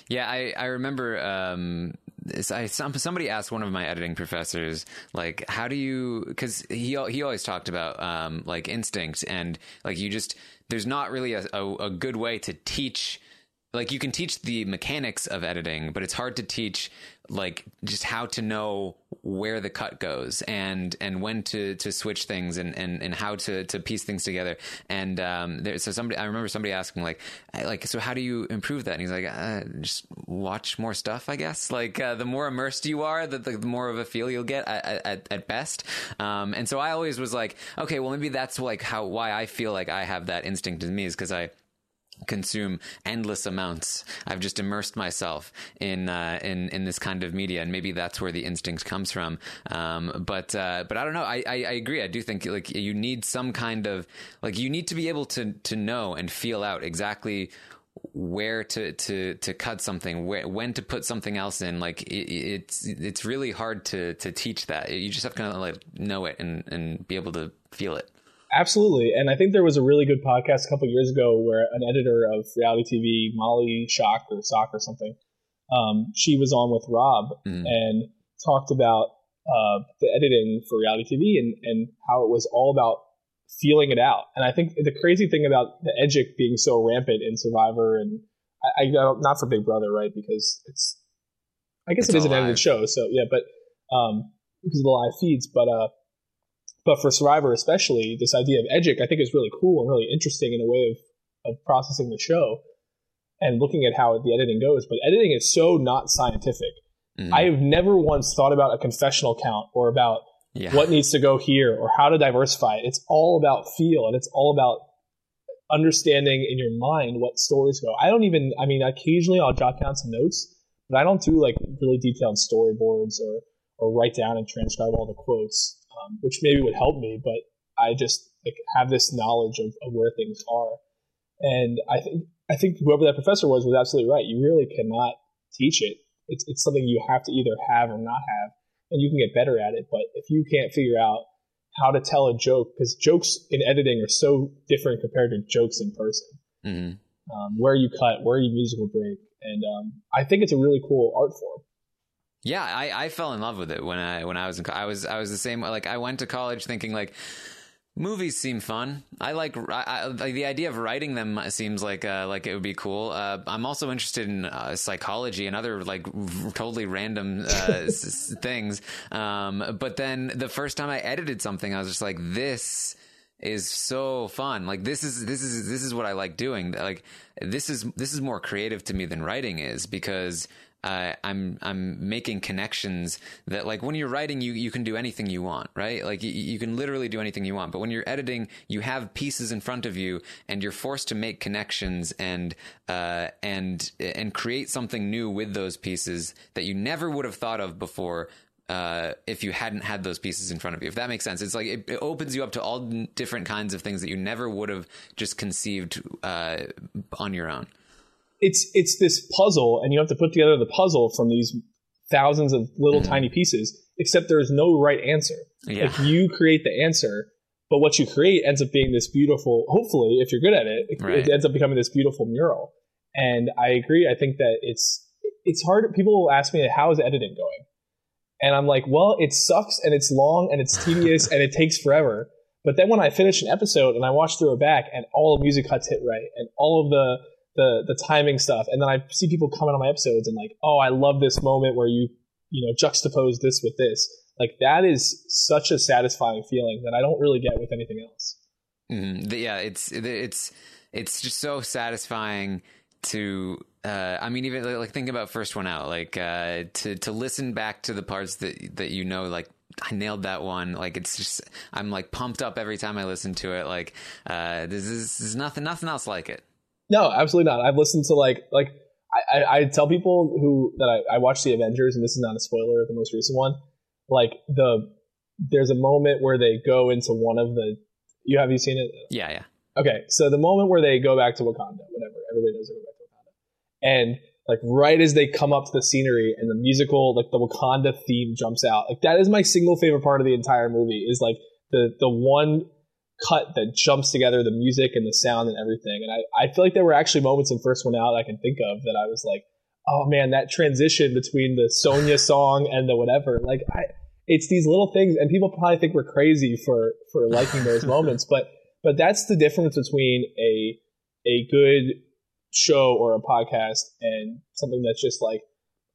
Yeah, I I remember um, I, somebody asked one of my editing professors, like, how do you? Because he he always talked about um, like instinct and like you just there's not really a, a, a good way to teach like you can teach the mechanics of editing, but it's hard to teach like just how to know where the cut goes and and when to to switch things and and, and how to to piece things together. And um, there, so somebody I remember somebody asking like like so how do you improve that? And he's like uh, just watch more stuff, I guess. Like uh, the more immersed you are, the, the, more of a feel you'll get at, at, at best. Um, and so I always was like, okay, well maybe that's like how why I feel like I have that instinct in me is because I consume endless amounts. I've just immersed myself in uh, in in this kind of media, and maybe that's where the instinct comes from. Um, but uh, but I don't know. I, I, I agree. I do think like you need some kind of like you need to be able to to know and feel out exactly where to to to cut something where, when to put something else in like it, it's it's really hard to to teach that you just have to kind of like know it and and be able to feel it Absolutely. And I think there was a really good podcast a couple years ago where an editor of reality TV, Molly Shock or Sock or something, um, she was on with Rob mm. and talked about uh, the editing for reality TV and, and how it was all about feeling it out. And I think the crazy thing about the edgic being so rampant in Survivor and I, I not for Big Brother, right? Because it's, I guess it's it is an edited show. So yeah, but, um, because of the live feeds, but, uh, but for Survivor, especially, this idea of edgic, I think is really cool and really interesting in a way of, of processing the show and looking at how the editing goes. But editing is so not scientific. Mm-hmm. I have never once thought about a confessional count or about yeah. what needs to go here or how to diversify it. It's all about feel and it's all about understanding in your mind what stories go. I don't even, I mean, occasionally I'll jot down some notes, but I don't do like really detailed storyboards or, or write down and transcribe all the quotes um, which maybe would help me, but I just like, have this knowledge of, of where things are. And I think I think whoever that professor was was absolutely right. You really cannot teach it. It's it's something you have to either have or not have, and you can get better at it. But if you can't figure out how to tell a joke, because jokes in editing are so different compared to jokes in person. Mm-hmm. Um, where you cut, where you musical break, and um, I think it's a really cool art form. Yeah, I, I fell in love with it when I when I was in I was I was the same like I went to college thinking like movies seem fun. I like I, like the idea of writing them seems like uh, like it would be cool. Uh, I'm also interested in uh, psychology and other like r- totally random uh, s- things. Um, but then the first time I edited something, I was just like, this is so fun. Like this is this is this is what I like doing. Like this is this is more creative to me than writing is because uh, I'm I'm making connections that like when you're writing you you can do anything you want right? Like you, you can literally do anything you want. But when you're editing you have pieces in front of you and you're forced to make connections and uh, and and create something new with those pieces that you never would have thought of before uh, if you hadn't had those pieces in front of you. If that makes sense, it's like it, it opens you up to all different kinds of things that you never would have just conceived uh, on your own it's it's this puzzle, and you have to put together the puzzle from these thousands of little mm-hmm. tiny pieces. Except there is no right answer. Yeah. Like you create the answer, but what you create ends up being this beautiful. Hopefully, if you're good at it, it, right. it ends up becoming this beautiful mural. And I agree. I think that it's it's hard. People will ask me, "How is editing going?" And I'm like, "Well, it sucks, and it's long, and it's tedious, and it takes forever." But then when I finish an episode and I watch through it back, and all the music cuts hit right, and all of the the the timing stuff, and then I see people comment on my episodes and like, oh, I love this moment where you you know juxtapose this with this. Like that is such a satisfying feeling that I don't really get with anything else. Mm-hmm. Yeah, it's it's it's just so satisfying to uh, I mean, even like think about first one out, like uh, to to listen back to the parts that that you know, like I nailed that one. Like it's just I'm like pumped up every time I listen to it. Like uh, this is, this is nothing nothing else like it. No, absolutely not. I've listened to like like I, I, I tell people who that I, I watched the Avengers, and this is not a spoiler the most recent one. Like the there's a moment where they go into one of the. You have you seen it? Yeah, yeah. Okay, so the moment where they go back to Wakanda, whatever, everybody knows they go back to Wakanda, and like right as they come up to the scenery and the musical, like the Wakanda theme jumps out. Like that is my single favorite part of the entire movie. Is like the the one cut that jumps together the music and the sound and everything. And I, I feel like there were actually moments in First One Out I can think of that I was like, oh man, that transition between the Sonya song and the whatever. Like, I, it's these little things, and people probably think we're crazy for for liking those moments, but but that's the difference between a a good show or a podcast and something that's just like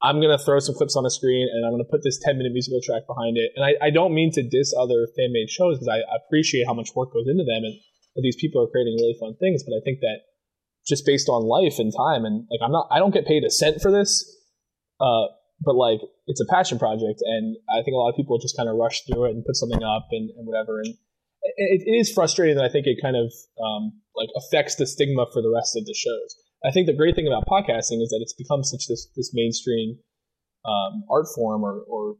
I'm to throw some clips on the screen and I'm to put this 10 minute musical track behind it. And I, I don't mean to diss other fan made shows because I, appreciate how much work goes into them and these people are creating really fun things. But I think that just based on life and time and like I'm not, I don't get paid a cent for this. Uh, but like it's a passion project and I think a lot of people just kind of rush through it and put something up and, and whatever. And, it, it is frustrating that I think it kind of um, like affects the stigma for the rest of the shows. I think the great thing about podcasting is that it's become such this this mainstream um, art form or, or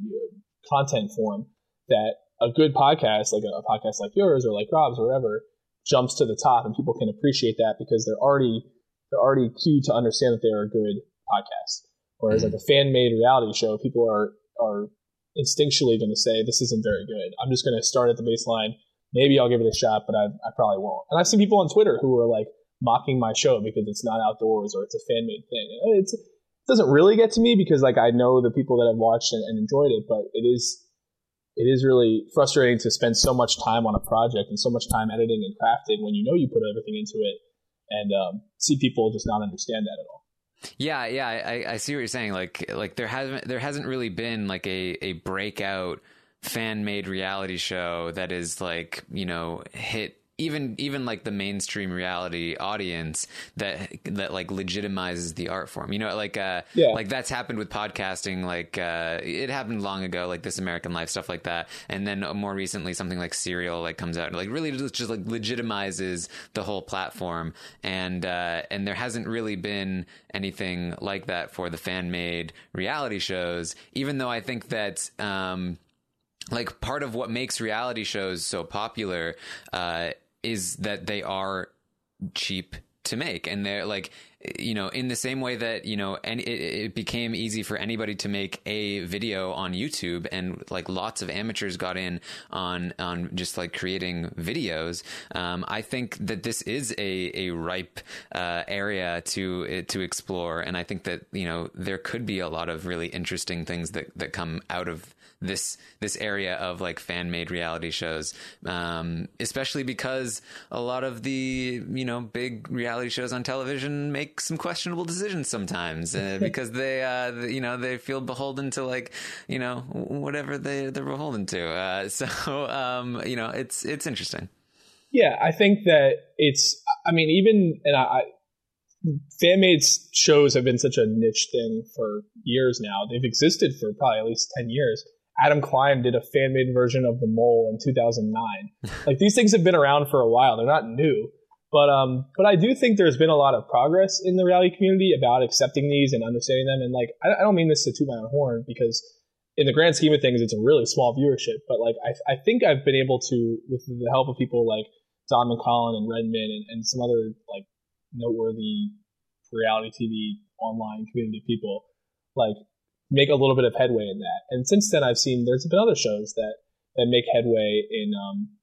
you know, content form that a good podcast, like a, a, podcast like yours or like Rob's or whatever, jumps to the top, and people can appreciate that because they're already they're already cued to understand that they're a good podcast. Whereas like a fan made reality show, people are are instinctually going to say this isn't very good. I'm just going to start at the baseline. Maybe I'll give it a shot, but I, I probably won't. And I've seen people on Twitter who are like mocking my show because it's not outdoors or it's a fan made thing. It's, it doesn't really get to me because like I know the people that have watched and, and enjoyed it, but it is it is really frustrating to spend so much time on a project and so much time editing and crafting when you know you put everything into it and um, see people just not understand that at all. Yeah, yeah, I, I see what you're saying. Like, like there hasn't there hasn't really been like a a breakout fan made reality show that is like you know hit even even like the mainstream reality audience that that like legitimizes the art form. You know like uh yeah. like that's happened with podcasting like uh it happened long ago like this american life stuff like that. And then more recently something like serial like comes out and like really just, just like legitimizes the whole platform. And uh and there hasn't really been anything like that for the fan made reality shows even though i think that um like part of what makes reality shows so popular uh, is that they are cheap to make. And they're like you know in the same way that you know it, it, became easy for anybody to make a video on youtube and like lots of amateurs got in on on just like creating videos um, i think that this is a a ripe uh, area to to explore. And i think that you know there could be a lot of really interesting things that that come out of this this area of like fan made reality shows, um, especially because a lot of the you know big reality shows on television make some questionable decisions sometimes uh, because they uh, you know they feel beholden to like you know whatever they they're beholden to. Uh, so um, you know it's it's interesting. Yeah, I think that it's. I mean, even and I, fan made shows have been such a niche thing for years now. They've existed for probably at least 10 years. Adam Klein did a fan made version of The Mole in 2009. like these things have been around for a while. They're not new. But um, but I do think there's been a lot of progress in the reality community about accepting these and understanding them. And like, I, I don't mean this to toot my own horn because in the grand scheme of things, it's a really small viewership. But like, I, I think I've been able to, with the help of people like Dom and Colin and Redman and, and some other like noteworthy reality TV online community people, like make a little bit of headway in that. And since then, I've seen there's been other shows that that make headway in um,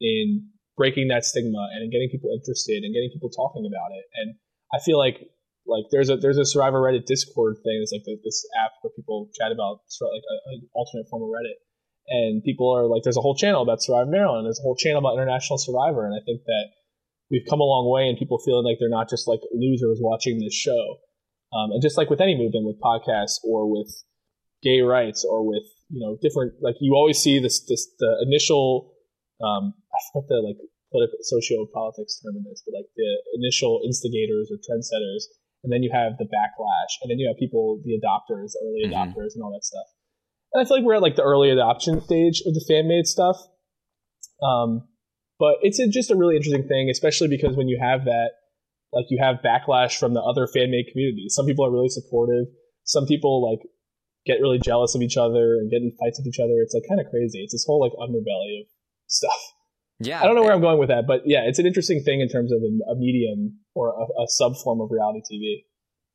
in breaking that stigma and in getting people interested and getting people talking about it. And I feel like like there's a there's a Survivor Reddit Discord thing. It's like the, this app where people chat about like an alternate form of Reddit. And people are like, there's a whole channel about Survivor Maryland. There's a whole channel about International Survivor. And I think that we've come a long way and people feeling like they're not just like losers watching this show. Um, and just like with any movement, with podcasts or with gay rights or with you know different like you always see this this the initial um, I forget the like political socio politics term in this, but like the initial instigators or trendsetters, and then you have the backlash, and then you have people the adopters, early mm-hmm. adopters, and all that stuff. And I feel like we're at like the early adoption stage of the fan made stuff. Um, but it's a, just a really interesting thing, especially because when you have that like you have backlash from the other fan made communities. Some people are really supportive. Some people like get really jealous of each other and get in fights with each other. It's like kind of crazy. It's this whole like underbelly of stuff. Yeah, I don't know where I'm going with that, but yeah, it's an interesting thing in terms of a, a medium or a, a sub form of reality TV.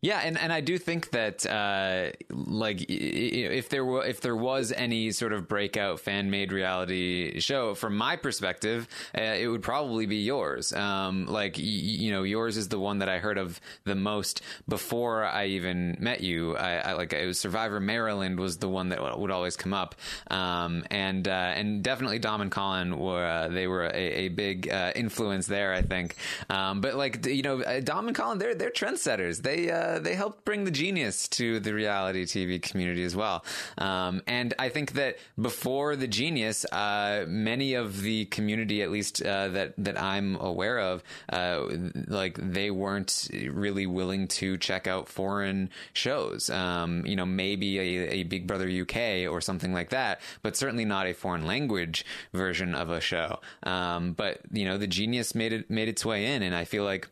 Yeah, and, and I do think that uh, like if there were if there was any sort of breakout fan made reality show, from my perspective, uh, it would probably be yours. Um, like y- you know, yours is the one that I heard of the most before I even met you. I, I like it was Survivor Maryland was the one that would always come up, um, and uh, and definitely Dom and Colin were uh, they were a, a big uh, influence there. I think, um, but like you know, Dom and Colin, they're they're trendsetters. They they helped bring the genius to the reality TV community as well. Um, and I think that before the genius, uh, many of the community, at least uh, that that I'm aware of, uh, like they weren't really willing to check out foreign shows. Um, you know, maybe a, a Big Brother UK or something like that, but certainly not a foreign language version of a show. Um, but you know, the genius made it made its way in, and I feel like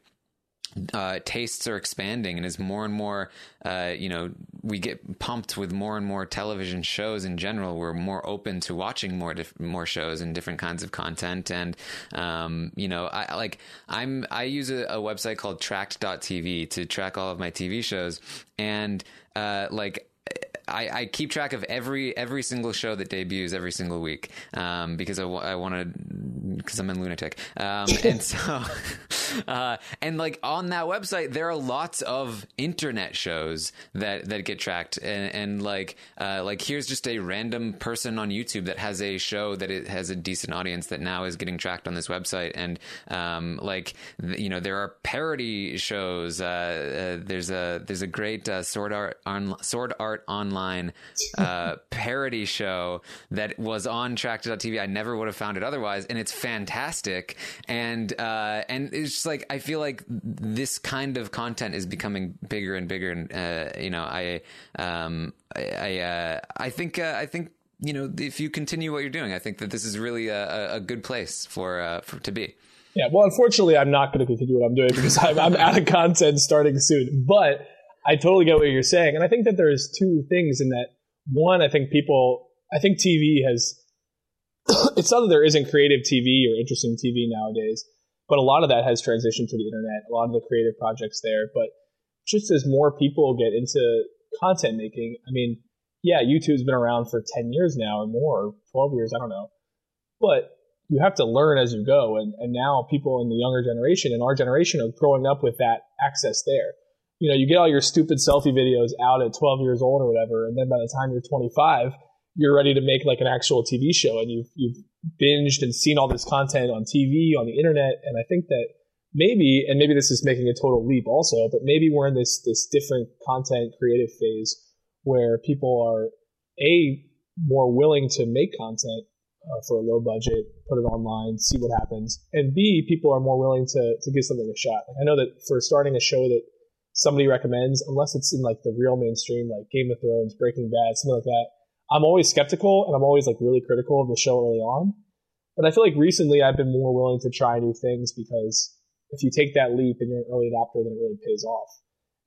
uh, tastes are expanding and as more and more uh, you know we get pumped with more and more television shows in general we're more open to watching more dif- more shows and different kinds of content and um, you know I like I'm I use a, a website called trakt.tv to track all of my TV shows and uh, like I, I, keep track of every every single show that debuts every single week um, because I want to because I'm a lunatic. Um, and so uh, and like on that website there are lots of internet shows that that get tracked. And, and like uh, like here's just a random person on YouTube that has a show that it has a decent audience that now is getting tracked on this website. And um, like you know there are parody shows. Uh, uh there's a there's a great uh, sword art on sword art on online uh, parody show that was on Trakt.tv. I never would have found it otherwise, and it's fantastic. And uh, and it's just like I feel like this kind of content is becoming bigger and bigger. And uh, you know, I um, I I, uh, I think uh, I think you know if you continue what you're doing, I think that this is really a, a good place for, uh, for to be. Yeah, well, unfortunately, I'm not going to continue what I'm doing because I'm, I'm out of content starting soon. But I totally get what you're saying. And I think that there's two things in that. One, I think people, I think TV has, it's not that there isn't creative TV or interesting TV nowadays, but a lot of that has transitioned to the internet, a lot of the creative projects there. But just as more people get into content making, I mean, yeah, YouTube's been around for 10 years now or more, 12 years, I don't know. But you have to learn as you go. And, and now people in the younger generation and our generation are growing up with that access there you know, you get all your stupid selfie videos out at 12 years old or whatever, and then by the time you're 25, you're ready to make like an actual TV show, and you've you've binged and seen all this content on TV, on the internet, and I think that maybe, and maybe this is making a total leap also, but maybe we're in this this different content creative phase where people are a more willing to make content uh, for a low budget, put it online, see what happens, and b people are more willing to to give something a shot. Like I know that for starting a show that somebody recommends, unless it's in like the real mainstream, like Game of Thrones, Breaking Bad, something like that. I'm always skeptical and I'm always like really critical of the show early on. But I feel like recently I've been more willing to try new things because if you take that leap and you're an early adopter, then it really pays off.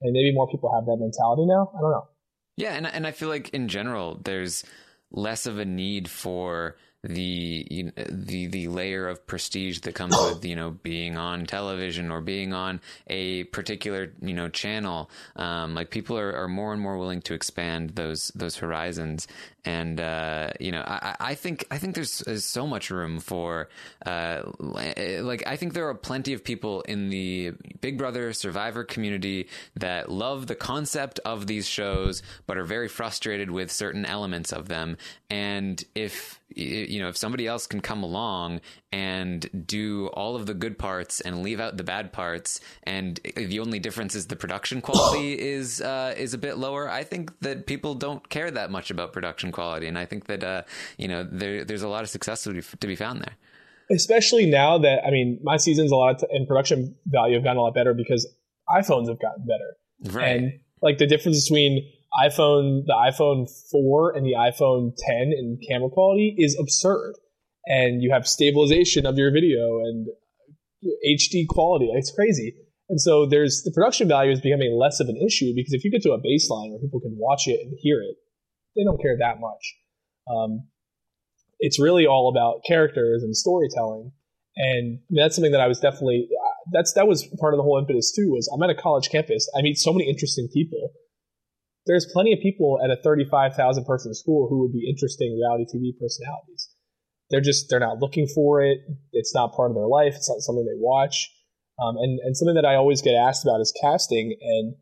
And maybe more people have that mentality now. I don't know. Yeah, and and I feel like in general there's less of a need for the the the layer of prestige that comes with you know being on television or being on a particular you know channel. Um, like people are, are more and more willing to expand those those horizons, and uh, you know I, I think I think there's, there's so much room for uh, like I think there are plenty of people in the Big Brother Survivor community that love the concept of these shows, but are very frustrated with certain elements of them. And if you know if somebody else can come along and do all of the good parts and leave out the bad parts, and the only difference is the production quality is uh, is a bit lower, I think that people don't care that much about production quality, and I think that uh, you know there, there's a lot of success to be, to be found there. Especially now that I mean, my seasons a lot in production value have gotten a lot better because iPhones have gotten better, right? And like the difference between iPhone, the iPhone 4 and the iPhone 10 in camera quality is absurd. And you have stabilization of your video and HD quality. It's crazy. And so there's the production value is becoming less of an issue because if you get to a baseline where people can watch it and hear it, they don't care that much. Um, it's really all about characters and storytelling, and that's something that I was definitely that's that was part of the whole impetus too. Was I'm at a college campus, I meet so many interesting people. There's plenty of people at a 35,000 person school who would be interesting reality TV personalities. They're just they're not looking for it. It's not part of their life. It's not something they watch. Um, and and something that I always get asked about is casting and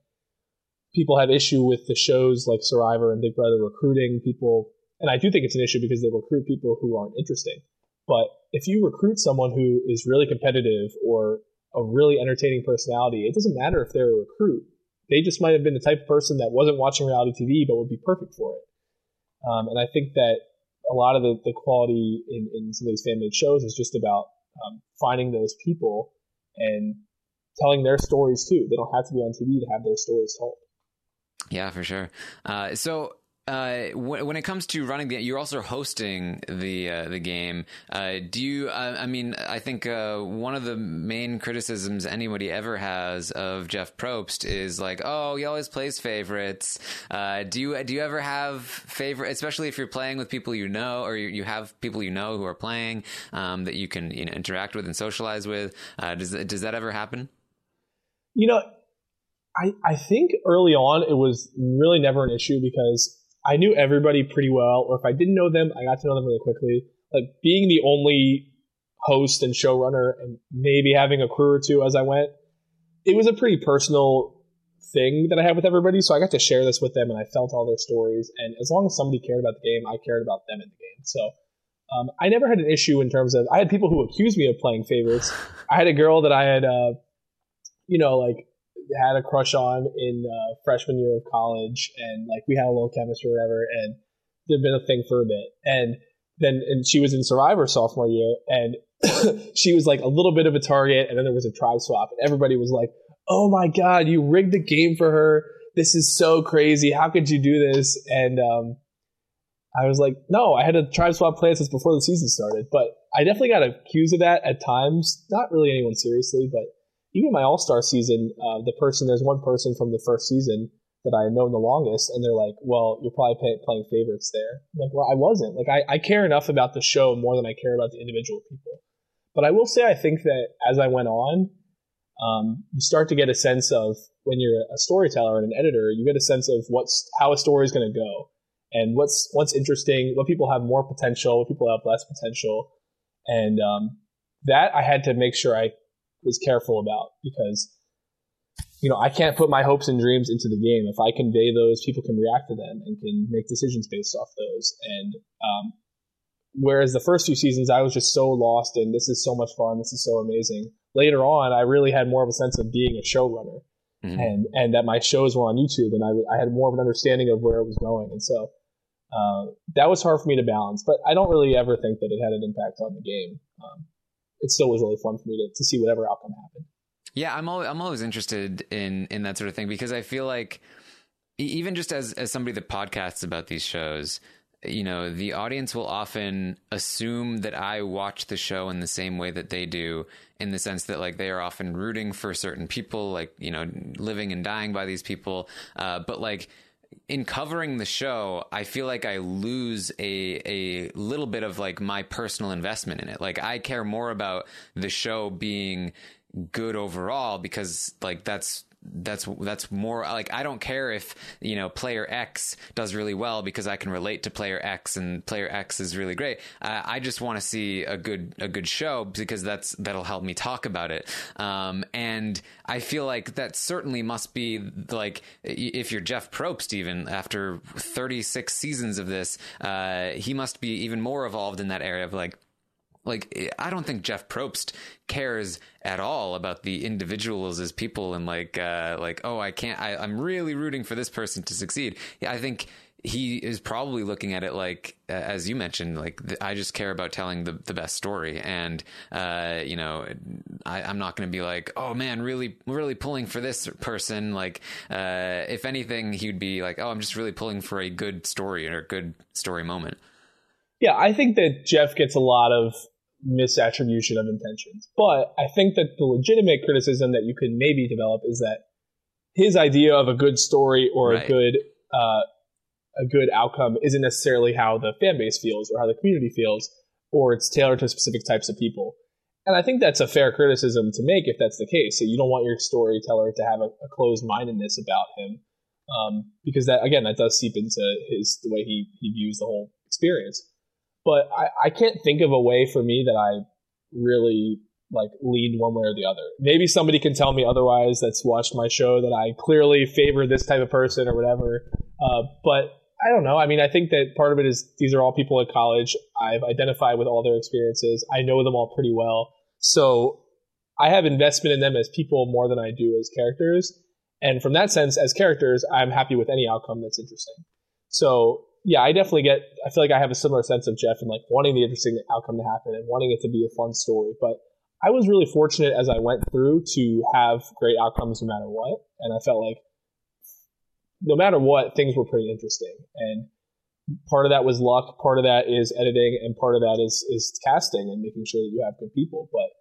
people have issue with the shows like Survivor and Big Brother recruiting people, and I do think it's an issue because they recruit people who aren't interesting. But if you recruit someone who is really competitive or a really entertaining personality, it doesn't matter if they're a recruit. They just might have been the type of person that wasn't watching reality TV but would be perfect for it. Um, and I think that a lot of the, the quality in, in some of these fan made shows is just about um, finding those people and telling their stories too. They don't have to be on TV to have their stories told. Yeah, for sure. Uh, so uh, when it comes to running the, you're also hosting the uh, the game. Uh, do you? Uh, I mean, I think uh, one of the main criticisms anybody ever has of Jeff Probst is like, oh, he always plays favorites. Uh, do you do you ever have favorite, especially if you're playing with people you know, or you, you have people you know who are playing um, that you can you know interact with and socialize with? does does that ever happen? You know, I I think early on it was really never an issue because I knew everybody pretty well, or if I didn't know them, I got to know them really quickly. Like being the only host and showrunner, and maybe having a crew or two as I went, it was a pretty personal thing that I had with everybody. So I got to share this with them, and I felt all their stories. And as long as somebody cared about the game, I cared about them in the game. So um, I never had an issue in terms of I had people who accused me of playing favorites. I had a girl that I had, uh, you know, like had a crush on in uh, freshman year of college, and like we had a little chemistry or whatever, and there'd been a thing for a bit, and then and she was in Survivor sophomore year, and she was like a little bit of a target, and then there was a tribe swap, and everybody was like, "Oh my god, you rigged the game for her! This is so crazy! How could you do this?" And um, I was like, "No, I had a tribe swap plan since before the season started," but I definitely got accused of that at times. Not really anyone seriously, but even my All Star season, uh, the person there's one person from the first season that I know the longest, and they're like, "Well, you're probably pay, playing favorites there." I'm like, well, I wasn't. Like, I, I care enough about the show more than I care about the individual people. But I will say, I think that as I went on, um, you start to get a sense of when you're a storyteller and an editor, you get a sense of what's how a story is going to go, and what's what's interesting, what people have more potential, what people have less potential, and um, that I had to make sure I was careful about because you know I can't put my hopes and dreams into the game. If I convey those, people can react to them and can make decisions based off those. And um, whereas the first few seasons I was just so lost in this is so much fun, this is so amazing. Later on, I really had more of a sense of being a showrunner. Mm-hmm. And and that my shows were on YouTube, and I, I had more of an understanding of where it was going, and so uh, that was hard for me to balance. But I don't really ever think that it had an impact on the game. Um, it still was really fun for me to, to see whatever outcome happened. Yeah, I'm always, I'm always interested in in that sort of thing because I feel like even just as as somebody that podcasts about these shows, you know, the audience will often assume that I watch the show in the same way that they do, in the sense that like they are often rooting for certain people, like you know, living and dying by these people, uh, but like in covering the show, I feel like I lose a a little bit of like my personal investment in it. Like I care more about the show being good overall because like that's that's that's more like I don't care if you know player X does really well because I can relate to player X and player X is really great. I just want to see a good a good show because that's that'll help me talk about it. Um, and I feel like that certainly must be like if you're Jeff Probst, even after 36 seasons of this, uh, he must be even more evolved in that area of like like I don't think Jeff Probst cares at all about the individuals as people and like uh, like oh I can't I, I'm really rooting for this person to succeed. Yeah, I think he is probably looking at it like as you mentioned like i just care about telling the, the best story. And uh, you know I, am not going to be like oh man really really pulling for this person. Like uh, if anything he'd be like oh i'm just really pulling for a good story or a good story moment. Yeah i think that jeff gets a lot of misattribution of intentions. But I think that the legitimate criticism that you could maybe develop is that his idea of a good story or right. a good uh, a good outcome isn't necessarily how the fan base feels or how the community feels, or it's tailored to specific types of people. And I think that's a fair criticism to make if that's the case. So you don't want your storyteller to have a, a closed mindedness about him, um, because that again that does seep into his the way he he views the whole experience but I, I can't think of a way for me that I really like lean one way or the other. Maybe somebody can tell me otherwise that's watched my show that I clearly favor this type of person or whatever. Uh, but I don't know. I mean, I think that part of it is these are all people at college. I've identified with all their experiences. I know them all pretty well. So I have investment in them as people more than I do as characters. And from that sense, as characters, I'm happy with any outcome that's interesting. So yeah, I definitely get. I feel like I have a similar sense of Jeff and like wanting the interesting outcome to happen and wanting it to be a fun story. But I was really fortunate as I went through to have great outcomes no matter what, and I felt like no matter what, things were pretty interesting. And part of that was luck, part of that is editing, and part of that is is casting and making sure that you have good people. But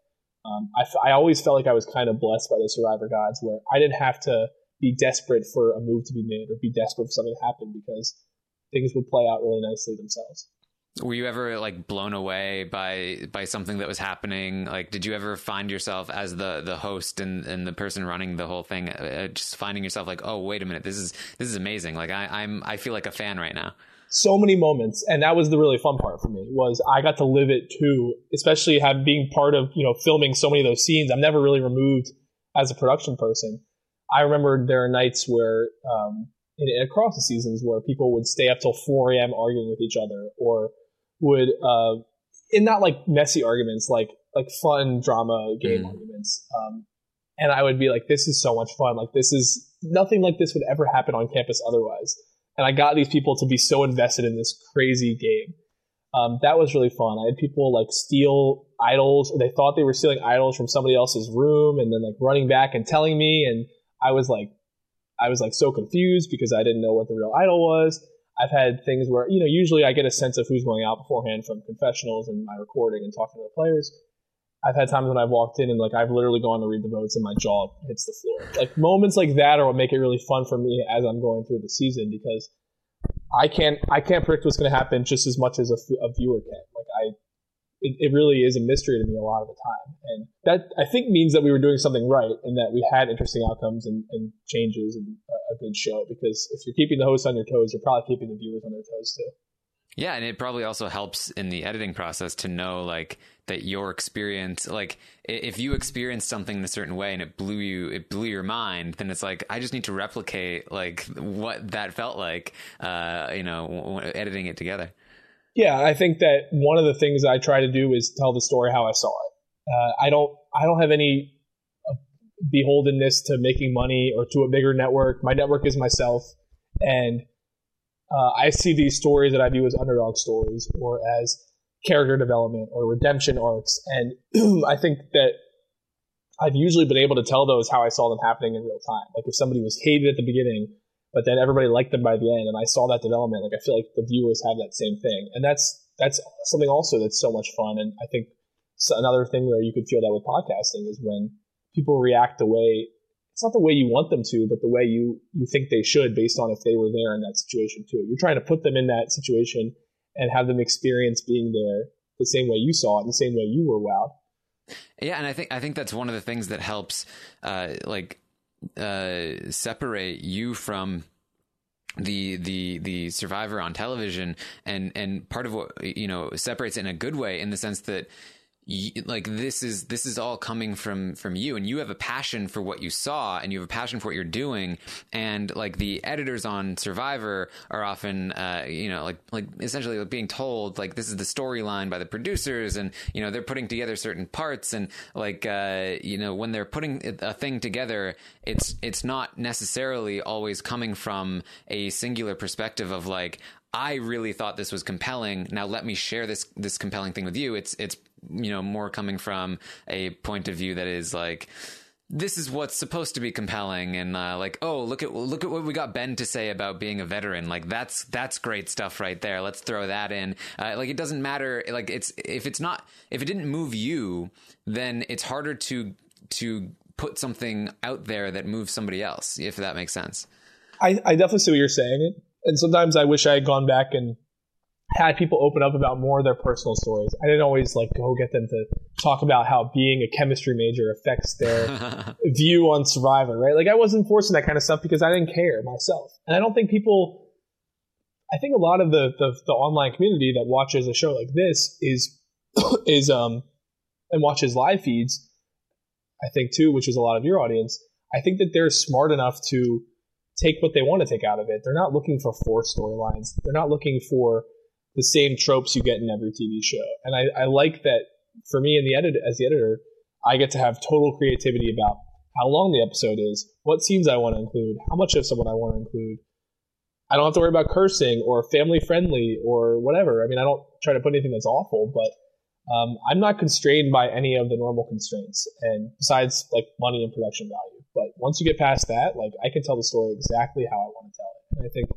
um, I, I always felt like I was kind of blessed by the Survivor gods, where I didn't have to be desperate for a move to be made or be desperate for something to happen because things would play out really nicely themselves. Were you ever like blown away by by something that was happening? Like, did you ever find yourself as the the host and, and the person running the whole thing, uh, just finding yourself like, oh, wait a minute, this is this is amazing. Like, I, I'm I feel like a fan right now. So many moments, and that was the really fun part for me. Was I got to live it too, especially have being part of you know filming so many of those scenes. I'm never really removed as a production person. I remember there are nights where um, across the seasons where people would stay up till 4 a.m. arguing with each other, or would, uh, in not like messy arguments, like like fun drama game mm. arguments. Um, and I would be like, "This is so much fun! Like this is nothing like this would ever happen on campus otherwise." And I got these people to be so invested in this crazy game. Um, that was really fun. I had people like steal idols. They thought they were stealing idols from somebody else's room, and then like running back and telling me. And I was like, I was like so confused because I didn't know what the real idol was. I've had things where, you know, usually I get a sense of who's going out beforehand from confessionals and my recording and talking to the players. I've had times when I've walked in and like I've literally gone to read the votes and my jaw hits the floor. Like moments like that are what make it really fun for me as I'm going through the season because I can't I can't predict what's going to happen just as much as a, a viewer can. Like I it, it really is a mystery to me a lot of the time. And that I think means that we were doing something right and that we had interesting outcomes and, and changes and a, good show. Because if you're keeping the host on your toes, you're probably keeping the viewers on their toes too. Yeah, and it probably also helps in the editing process to know like that your experience like if you experienced something in a certain way and it blew you it blew your mind then it's like I just need to replicate like what that felt like uh you know editing it together. Yeah, I think that one of the things I try to do is tell the story how I saw it. Uh, I don't I don't have any uh, beholdenness to making money or to a bigger network. My network is myself, and uh, I see these stories that I view as underdog stories or as character development or redemption arcs, and I think that I've usually been able to tell those how I saw them happening in real time. Like if somebody was hated at the beginning but then everybody liked them by the end, and I saw that development. Like I feel like the viewers have that same thing, and that's that's something also that's so much fun. And I think another thing where you could feel that with podcasting is when people react the way it's not the way you want them to, but the way you you think they should, based on if they were there in that situation too. You're trying to put them in that situation and have them experience being there the same way you saw it, the same way you were wowed. Yeah, and I think I think that's one of the things that helps, uh, like uh, separate you from the the the survivor on television and and part of what you know separates in a good way in the sense that like this is this is all coming from from you. And you have a passion for what you saw and you have a passion for what you're doing. And like the editors on survivor are often uh you know like like essentially like being told like this is the storyline by the producers and you know they're putting together certain parts. And like uh you know when they're putting a thing together it's it's not necessarily always coming from a singular perspective of like I really thought this was compelling. Now let me share this this compelling thing with you. It's it's you know more coming from a point of view that is like this is what's supposed to be compelling. And uh, like oh look at look at what we got Ben to say about being a veteran. Like that's that's great stuff right there. Let's throw that in. Uh, like it doesn't matter. Like it's if it's not if it didn't move you then it's harder to to put something out there that moves somebody else if that makes sense. I, I definitely see what you're saying and sometimes I wish I had gone back and had people open up about more of their personal stories. I didn't always like go get them to talk about how being a chemistry major affects their view on Survivor, right? Like I wasn't forcing that kind of stuff because I didn't care myself, and I don't think people. I think a lot of the, the, the online community that watches a show like this is is um and watches live feeds. I think too, which is a lot of your audience. I think that they're smart enough to take what they want to take out of it. They're not looking for four storylines. They're not looking for the same tropes you get in every TV show. And I, I like that for me in the edit as the editor, I get to have total creativity about how long the episode is, what scenes I want to include, how much of someone I want to include. I don't have to worry about cursing or family friendly or whatever. I mean, I don't try to put anything that's awful, but um, I'm not constrained by any of the normal constraints, and besides like money and production value. But once you get past that, like I can tell the story exactly how I want to tell it, and I think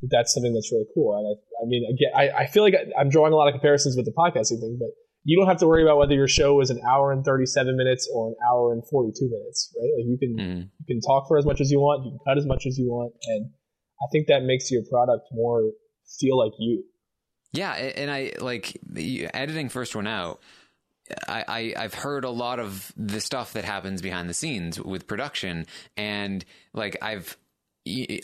that that's something that's really cool. And I, I mean, again, I, I feel like I'm drawing a lot of comparisons with the podcasting thing, but you don't have to worry about whether your show is an hour and 37 minutes or an hour and 42 minutes, right? Like you can mm. you can talk for as much as you want, you can cut as much as you want, and I think that makes your product more feel like you. Yeah, and I like editing first one out. I, I have heard a lot of the stuff that happens behind the scenes with production, and like I've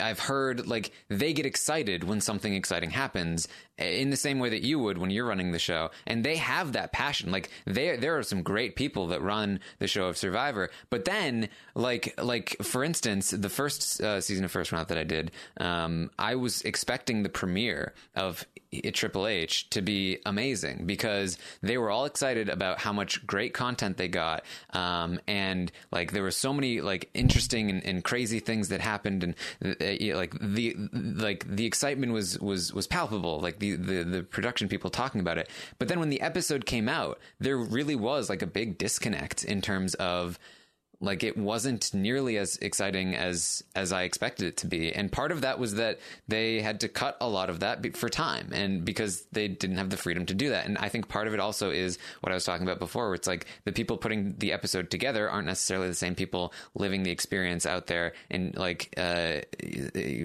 I've heard like they get excited when something exciting happens in the same way that you would when you're running the show and they have that passion. Like there there are some great people that run the show of survivor but then like like for instance the first uh, season of first round that I did um, I was expecting the premiere of Triple H to be amazing because they were all excited about how much great content they got um, and like there were so many like interesting and, and crazy things that happened and Eh, eh, like the like the excitement was was was palpable like the, the the production people talking about it. But then when the episode came out there really was like a big disconnect in terms of like it wasn't nearly as exciting as as I expected it to be. And part of that was that they had to cut a lot of that for time and because they didn't have the freedom to do that. And I think part of it also is what I was talking about before where it's like the people putting the episode together aren't necessarily the same people living the experience out there and like uh,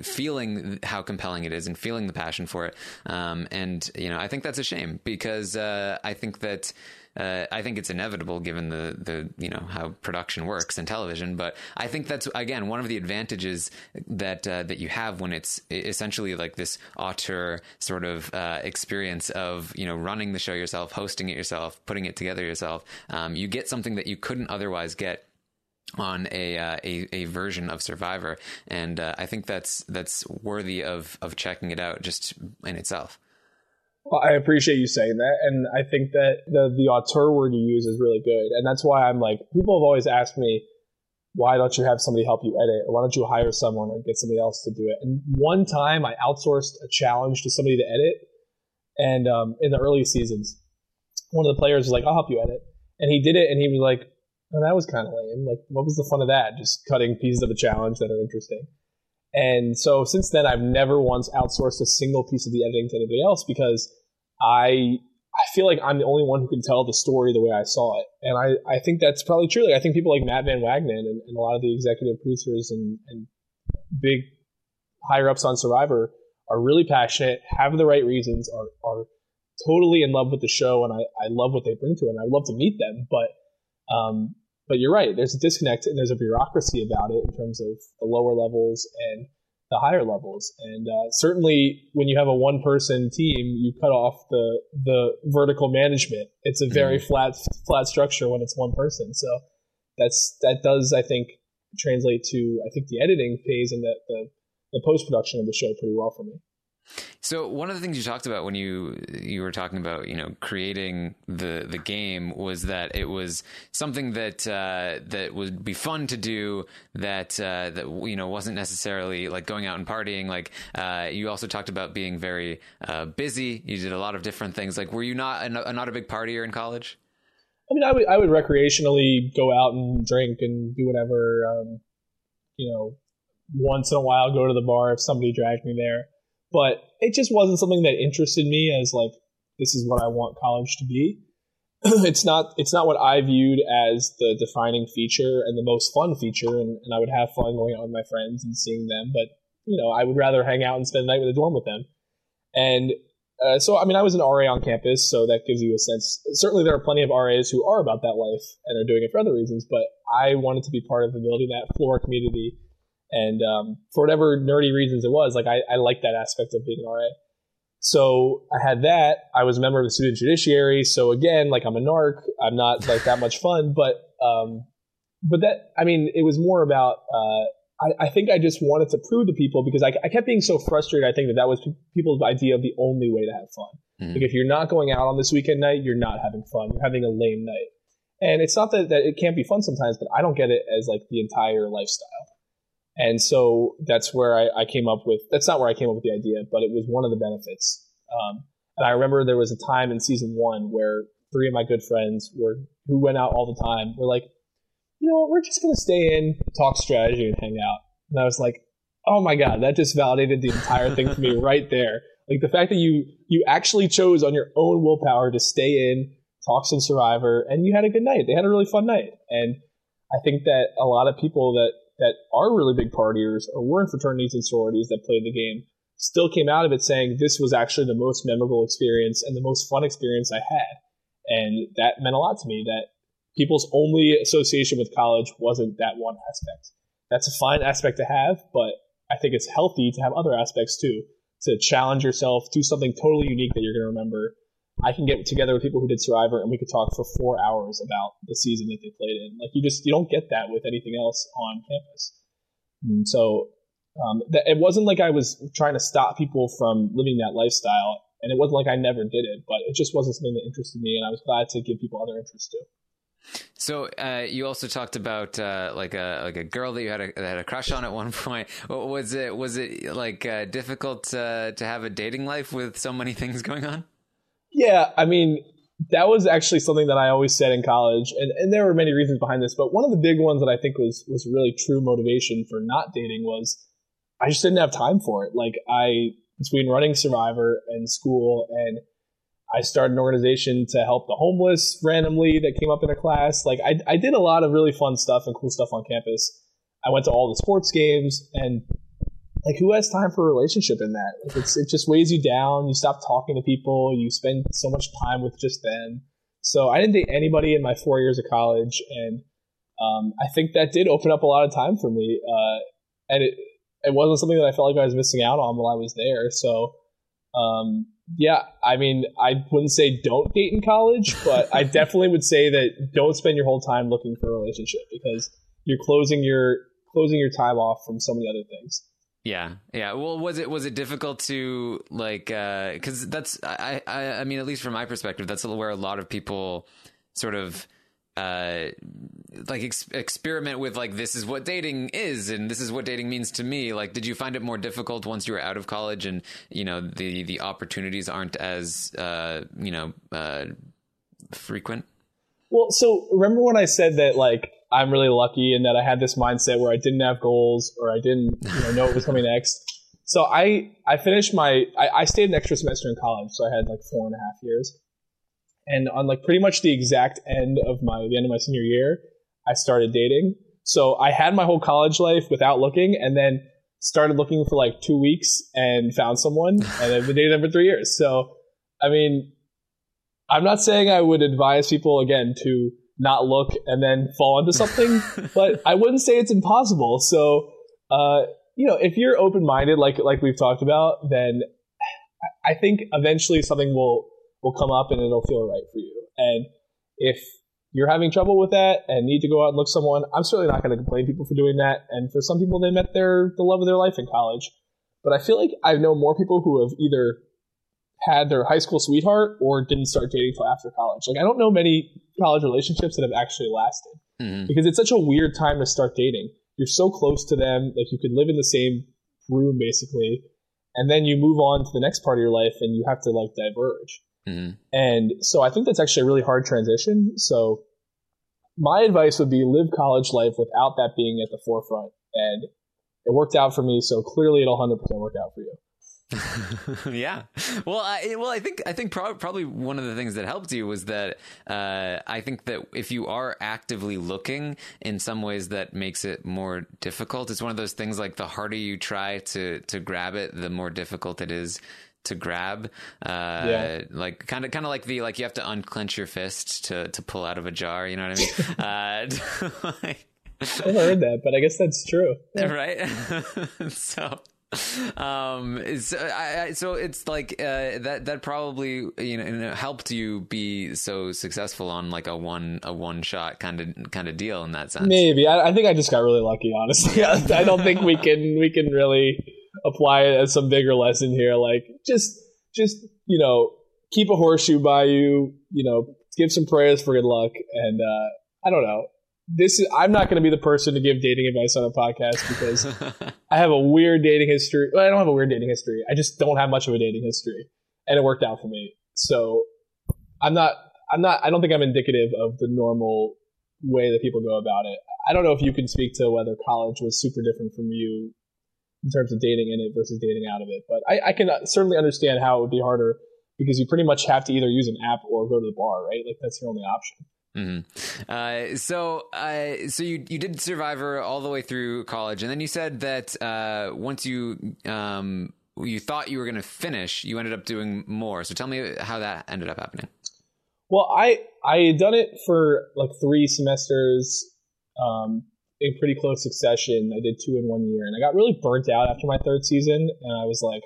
feeling how compelling it is and feeling the passion for it. Um, and you know, I think that's a shame because uh, I think that uh, I think it's inevitable given the the you know how production works in television. But I think that's again one of the advantages that uh, that you have when it's essentially like this auteur sort of uh, experience of you know running the show yourself, hosting it yourself, putting it together yourself. Um, you get something that you couldn't otherwise get on a, uh, a, a version of Survivor, and uh, I think that's that's worthy of of checking it out just in itself. Well, I appreciate you saying that, and I think that the the auteur word you use is really good, and that's why I'm like people have always asked me why don't you have somebody help you edit, or why don't you hire someone or get somebody else to do it? And one time I outsourced a challenge to somebody to edit, and um, in the early seasons, one of the players was like, "I'll help you edit," and he did it, and he was like, "Oh, that was kind of lame. Like, what was the fun of that? Just cutting pieces of a challenge that are interesting." And so since then, I've never once outsourced a single piece of the editing to anybody else because I I feel like I'm the only one who can tell the story the way I saw it. And I, I think that's probably true. Like, I think people like Matt Van Wagenen and, and a lot of the executive producers and, and big higher ups on Survivor are really passionate, have the right reasons, are, are totally in love with the show, and I, I love what they bring to it, and I love to meet them. But um, but you're right. There's a disconnect and there's a bureaucracy about it in terms of the lower levels and the higher levels. And uh, certainly, when you have a one person team, you cut off the the vertical management. It's a very mm. flat flat structure when it's one person. So that's that does I think translate to I think the editing phase and the the, the post production of the show pretty well for me. So one of the things you talked about when you you were talking about you know creating the the game was that it was something that uh, that would be fun to do that uh, that you know wasn't necessarily like going out and partying. Like uh, you also talked about being very uh, busy. You did a lot of different things. Like were you not a, not a big partier in college? I mean, I would I would recreationally go out and drink and do whatever. Um, you know, once in a while go to the bar if somebody dragged me there but it just wasn't something that interested me as like this is what I want college to be. it's not it's not what I viewed as the defining feature and the most fun feature, and, and I would have fun going out with my friends and seeing them. But you know, I would rather hang out and spend the night with the dorm with them. And uh, so, I mean, I was an RA on campus, so that gives you a sense. Certainly, there are plenty of RAs who are about that life and are doing it for other reasons. But I wanted to be part of the building that floor community and um, for whatever nerdy reasons it was, like I, I liked that aspect of being an RA. So I had that. I was a member of the student judiciary. So again, like I'm a narc. I'm not like that much fun, but um, but that I mean, it was more about. Uh, I, I, think I just wanted to prove to people because I, I kept being so frustrated. I think that that was people's idea of the only way to have fun. Mm-hmm. Like if you're not going out on this weekend night, you're not having fun. You're having a lame night. And it's not that, that it can't be fun sometimes, but I don't get it as like the entire lifestyle. And so that's where I, I came up with, that's not where I came up with the idea, but it was one of the benefits. Um, and I remember there was a time in season one where three of my good friends were, who went out all the time, were like, you know, we're just going to stay in, talk strategy and hang out. And I was like, oh my God, that just validated the entire thing for me right there. Like the fact that you, you actually chose on your own willpower to stay in, talk some survivor, and you had a good night. They had a really fun night. And I think that a lot of people that that are really big partiers or were in fraternities and sororities that played the game still came out of it saying this was actually the most memorable experience and the most fun experience I had. And that meant a lot to me that people's only association with college wasn't that one aspect. That's a fine aspect to have, but I think it's healthy to have other aspects too. To challenge yourself, do something totally unique that you're going to remember, I can get together with people who did Survivor and we could talk for four hours about the season that they played in. Like you just you don't get that with anything else on campus. And so um, it wasn't like I was trying to stop people from living that lifestyle, and it wasn't like I never did it, but it just wasn't something that interested me, and I was glad to give people other interests too. So uh, you also talked about uh, like a like a girl that you had a that had a crush on at one point. Was it was it like uh, difficult uh, to have a dating life with so many things going on? Yeah, I mean, that was actually something that I always said in college, and, and there were many reasons behind this, but one of the big ones that I think was was really true motivation for not dating was I just didn't have time for it. Like I between running Survivor and school, and I started an organization to help the homeless randomly that came up in a class. Like I I did a lot of really fun stuff and cool stuff on campus. I went to all the sports games and like who has time for a relationship in that? Like it's, it just weighs you down. You stop talking to people. You spend so much time with just them. So i didn't date anybody in my four years of college and um, i think that did open up a lot of time for me uh, and it, it wasn't something that i felt like i was missing out on while i was there. So um, yeah i mean i wouldn't say don't date in college but i definitely would say that don't spend your whole time looking for a relationship because you're closing your closing your time off from so many other things yeah, yeah. Well, was it was it difficult to like because uh, that's I, I I mean at least from my perspective that's where a lot of people sort of uh like ex- experiment with like this is what dating is and this is what dating means to me like did you find it more difficult once you were out of college and you know the the opportunities aren't as uh you know uh frequent well so remember when i said that like I'm really lucky in that I had this mindset where I didn't have goals or I didn't you know, know what was coming next. So I I finished my I, I stayed an extra semester in college, so I had like four and a half years. And on like pretty much the exact end of my the end of my senior year, I started dating. So I had my whole college life without looking, and then started looking for like two weeks and found someone, and I've been dating them for three years. So I mean, I'm not saying I would advise people again to not look and then fall into something. but I wouldn't say it's impossible. So, uh, you know, if you're open minded, like like we've talked about, then I think eventually something will will come up and it'll feel right for you. And if you're having trouble with that and need to go out and look someone, I'm certainly not going to complain people for doing that. And for some people, they met their the love of their life in college. But I feel like I know more people who have either had their high school sweetheart or didn't start dating till after college. Like I don't know many college relationships that have actually lasted mm-hmm. because it's such a weird time to start dating. You're so close to them, like you could live in the same room basically, and then you move on to the next part of your life and you have to like diverge. Mm-hmm. And so I think that's actually a really hard transition. So my advice would be live college life without that being at the forefront. And it worked out for me, so clearly it'll 100% work out for you. yeah. Well, I well, I think I think pro- probably one of the things that helped you was that uh, I think that if you are actively looking, in some ways that makes it more difficult. It's one of those things like the harder you try to to grab it, the more difficult it is to grab. Uh, yeah. Like kind of kind of like the like you have to unclench your fist to to pull out of a jar. You know what I mean? uh, like, I've heard that, but I guess that's true. Yeah. Right. so um so, I, so it's like uh, that that probably you know helped you be so successful on like a one a one shot kind of kind of deal in that sense. Maybe. I, I think i just got really lucky honestly. I don't think we can we can really apply it as some bigger lesson here. Like just just you know keep a horseshoe by you you know give some prayers for good luck, and uh, I don't know. This is, I'm not going to be the person to give dating advice on a podcast because I have a weird dating history. Well, I don't have a weird dating history. I just don't have much of a dating history, and it worked out for me. So I'm not. I'm not. I don't think I'm indicative of the normal way that people go about it. I don't know if you can speak to whether college was super different from you in terms of dating in it versus dating out of it, but I, I can certainly understand how it would be harder because you pretty much have to either use an app or go to the bar, right? Like that's your only option. Mm-hmm. Uh, so, uh, so you you did Survivor all the way through college, and then you said that uh, once you um, you thought you were going to finish, you ended up doing more. So, tell me how that ended up happening. Well, I I had done it for like three semesters um, in pretty close succession. I did two in one year, and I got really burnt out after my third season, and I was like,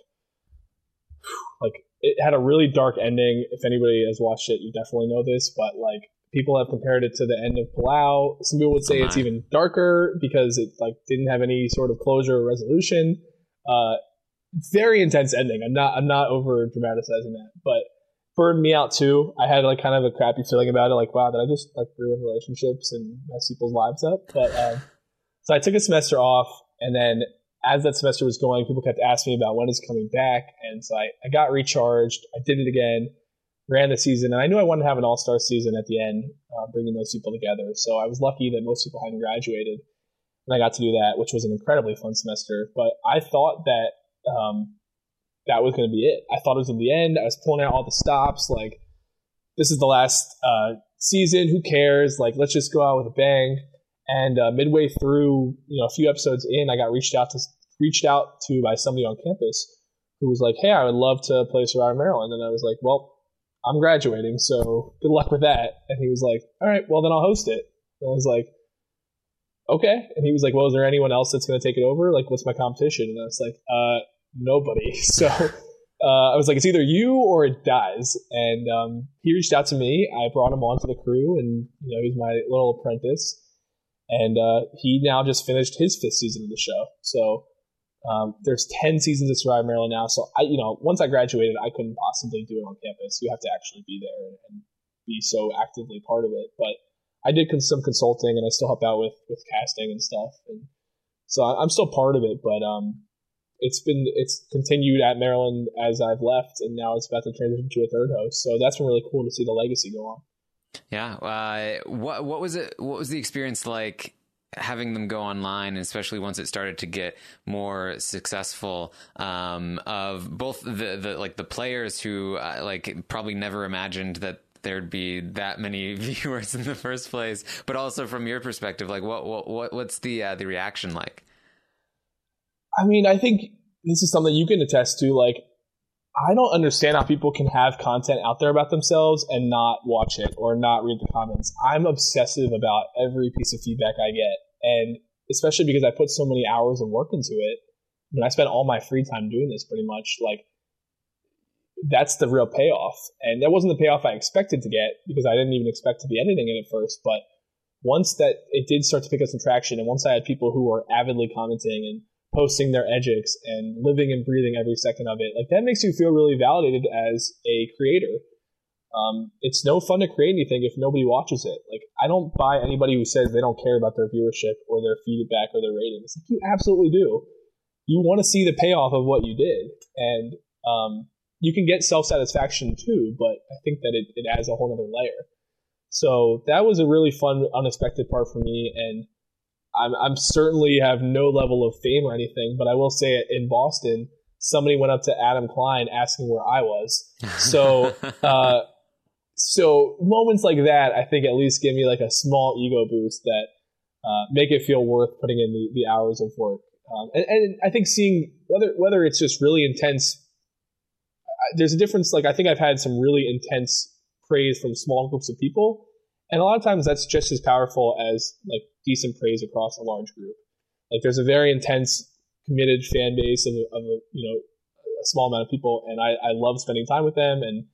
like it had a really dark ending. If anybody has watched it, you definitely know this, but like people have compared it to the end of Palau. Some people would say it's even darker because it like didn't have any sort of closure or resolution. Uh, very intense ending. I'm not I'm not over dramatizing that, but burned me out too. I had like kind of a crappy feeling about it. Like wow, did I just like ruin relationships and mess people's lives up? But um, so I took a semester off, and then as that semester was going, people kept asking me about when it's coming back, and so I, I got recharged. I did it again, ran the season, and I knew I wanted to have an all star season at the end, uh, bringing those people together. So I was lucky that most people hadn't graduated, and I got to do that, which was an incredibly fun semester. But I thought that um, that was going to be it. I thought it was in the end. I was pulling out all the stops, like this is the last uh, season. Who cares? Like let's just go out with a bang. And uh, midway through, you know, a few episodes in, I got reached out to reached out to by somebody on campus who was like, "Hey, I would love to play Survivor Maryland." And I was like, "Well, I'm graduating, so good luck with that." And he was like, "All right, well then I'll host it." And I was like, "Okay." And he was like, "Well, is there anyone else that's going to take it over? Like, what's my competition?" And I was like, "Uh, nobody." So. Uh, I was like, it's either you or it dies. And um, he reached out to me. I brought him onto the crew, and you know, he's my little apprentice and uh, he now just finished his fifth season of the show. So um, there's ten seasons of Survivor Maryland now. So I, you know, once I graduated, I couldn't possibly do it on campus. You have to actually be there and, and be so actively part of it. But I did some consulting, and I still help out with with casting and stuff. And so I'm still part of it, but um, it's been it's continued at Maryland as I've left, and now it's about to transition to a third host. So that's been really cool to see the legacy go on. Yeah. Uh, what what was it? What was the experience like? Having them go online, especially once it started to get more successful, um, of both the, the like the players who uh, like probably never imagined that there'd be that many viewers in the first place, but also from your perspective, like what what, what what's the uh, the reaction like? I mean, I think this is something you can attest to. Like, I don't understand how people can have content out there about themselves and not watch it or not read the comments. I'm obsessive about every piece of feedback I get. And especially because I put so many hours of work into it. I mean, I spent all my free time doing this pretty much. Like, that's the real payoff. And that wasn't the payoff I expected to get because I didn't even expect to be editing it at first. But once that it did start to pick up some traction, and once I had people who were avidly commenting and posting their edgics and living and breathing every second of it. Like that makes you feel really validated as a creator. Um, it's no fun to create anything if nobody watches it. Like I don't buy anybody who says they don't care about their viewership or their feedback or their ratings. Like, you absolutely do. You want to see the payoff of what you did, and um, you can get self satisfaction too. But I think that it, it adds a whole other layer. So that was a really fun, unexpected part for me, and I'm, I'm certainly have no level of fame or anything, but I will say in Boston, somebody went up to Adam Klein asking where I was. So, uh, so moments like that, I think at least give me like a small ego boost that uh, make it feel worth putting in the, the hours of work. Um, and, and I think seeing whether whether it's just really intense, there's a difference. Like I think I've had some really intense praise from small groups of people, and a lot of times that's just as powerful as like decent praise across a large group. Like there's a very intense, committed fan base of, of a, you know a small amount of people, and I, I love spending time with them and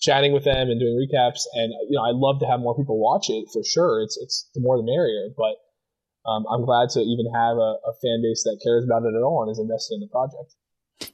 chatting with them and doing recaps. And you know I love to have more people watch it for sure. It's it's the more the merrier. But um, I'm glad to even have a, a fan base that cares about it at all and is invested in the project.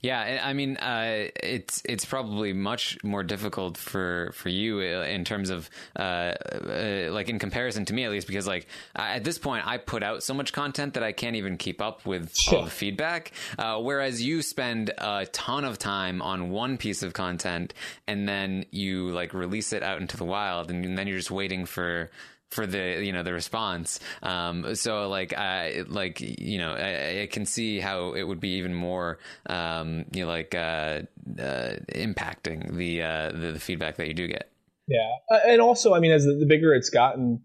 Yeah, I mean, uh, it's it's probably much more difficult for for you uh, in terms of uh, uh, like in comparison to me at least because like at this point I put out so much content that I can't even keep up with all the feedback. Uh, whereas you spend a ton of time on one piece of content and then you like release it out into the wild, and then you're just waiting for for the you know the response. Um, so like I like you know I, I, can see how it would be even more um, you know like uh, uh, impacting the, uh, the, the feedback that you do get. Yeah, uh, and also I mean as the, the, bigger it's gotten,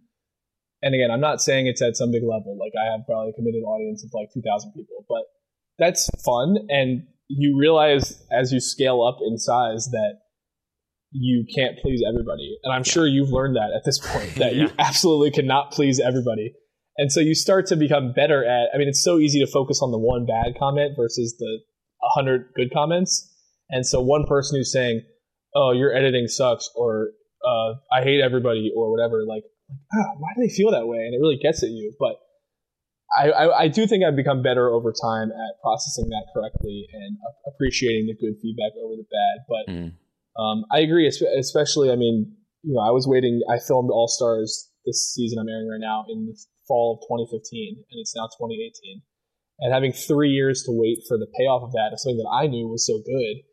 and again I'm not saying it's at some big level. Like I have probably a committed audience of like two thousand people, but that's fun, and you realize as you scale up in size that you can't please everybody. And I'm sure you've learned that at this point that yeah. you absolutely cannot please everybody. And so you start to become better at I mean it's so easy to focus on the one bad comment versus the 100 good comments. And so one person who's saying, "Oh, your editing sucks," or uh, "I hate everybody," or whatever, like, ah, why do they feel that way? And it really gets at you. But I, I, I, do think I've become better over time at processing that correctly and appreciating the good feedback over the bad. But mm. Um, I agree, especially. I mean, you know, I was waiting. I filmed All Stars this season I'm airing right now in the fall of 2015, and it's now 2018. And having three years to wait for the payoff of that, of something that I knew was so good,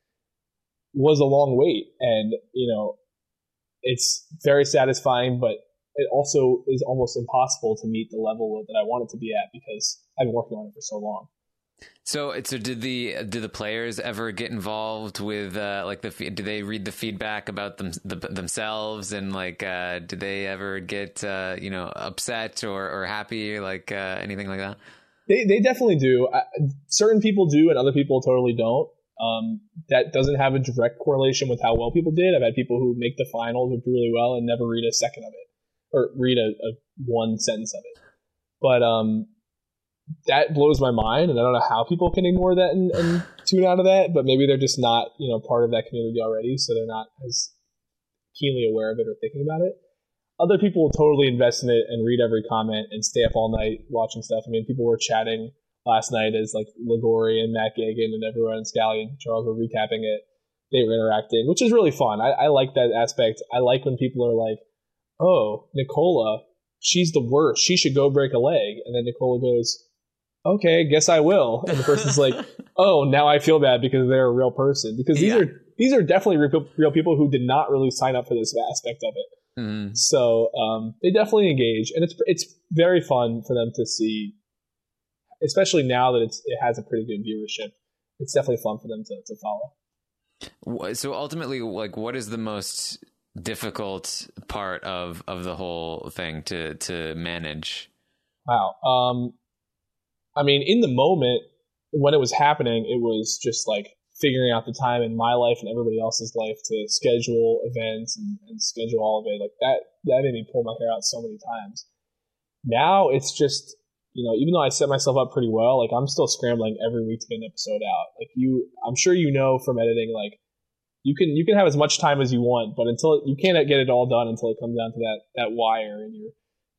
was a long wait. And you know, it's very satisfying, but it also is almost impossible to meet the level that I want it to be at because I've been working on it for so long. So, so did the did the players ever get involved with uh, like the did they read the feedback about them the, themselves and like uh, did they ever get uh, you know upset or, or happy like uh, anything like that? They they definitely do. certain people do, and other people totally don't. Um, that doesn't have a direct correlation with how well people did. I've had people who make the finals or do really well and never read a second of it or read a, a one sentence of it. But um, that blows my mind, and I don't know how people can ignore that and, and tune out of that. But maybe they're just not, you know, part of that community already, so they're not as keenly aware of it or thinking about it. Other people will totally invest in it and read every comment and stay up all night watching stuff. I mean, people were chatting last night as like Liguori and Matt Gagan and everyone and Scally and Charles were recapping it. They were interacting, which is really fun. I, I like that aspect. I like when people are like, "Oh, Nicola, she's the worst. She should go break a leg," and then Nicola goes, okay, guess I will. And the person's like, oh, now I feel bad because they're a real person. Because these yeah. are these are definitely real, real, people who did not really sign up for this aspect of it. Mm-hmm. So um, they definitely engage, and it's it's very fun for them to see, especially now that it's it has a pretty good viewership. It's definitely fun for them to to follow. So ultimately, like, what is the most difficult part of of the whole thing to to manage? Wow. Um, I mean, in the moment when it was happening, it was just like figuring out the time in my life and everybody else's life to schedule events and, and schedule all of it. Like that, that made me pull my hair out so many times. Now it's just, you know, even though I set myself up pretty well, like I'm still scrambling every week to get an episode out. Like you, I'm sure you know from editing, like you can you can have as much time as you want, but until you can't get it all done until it comes down to that that wire and you're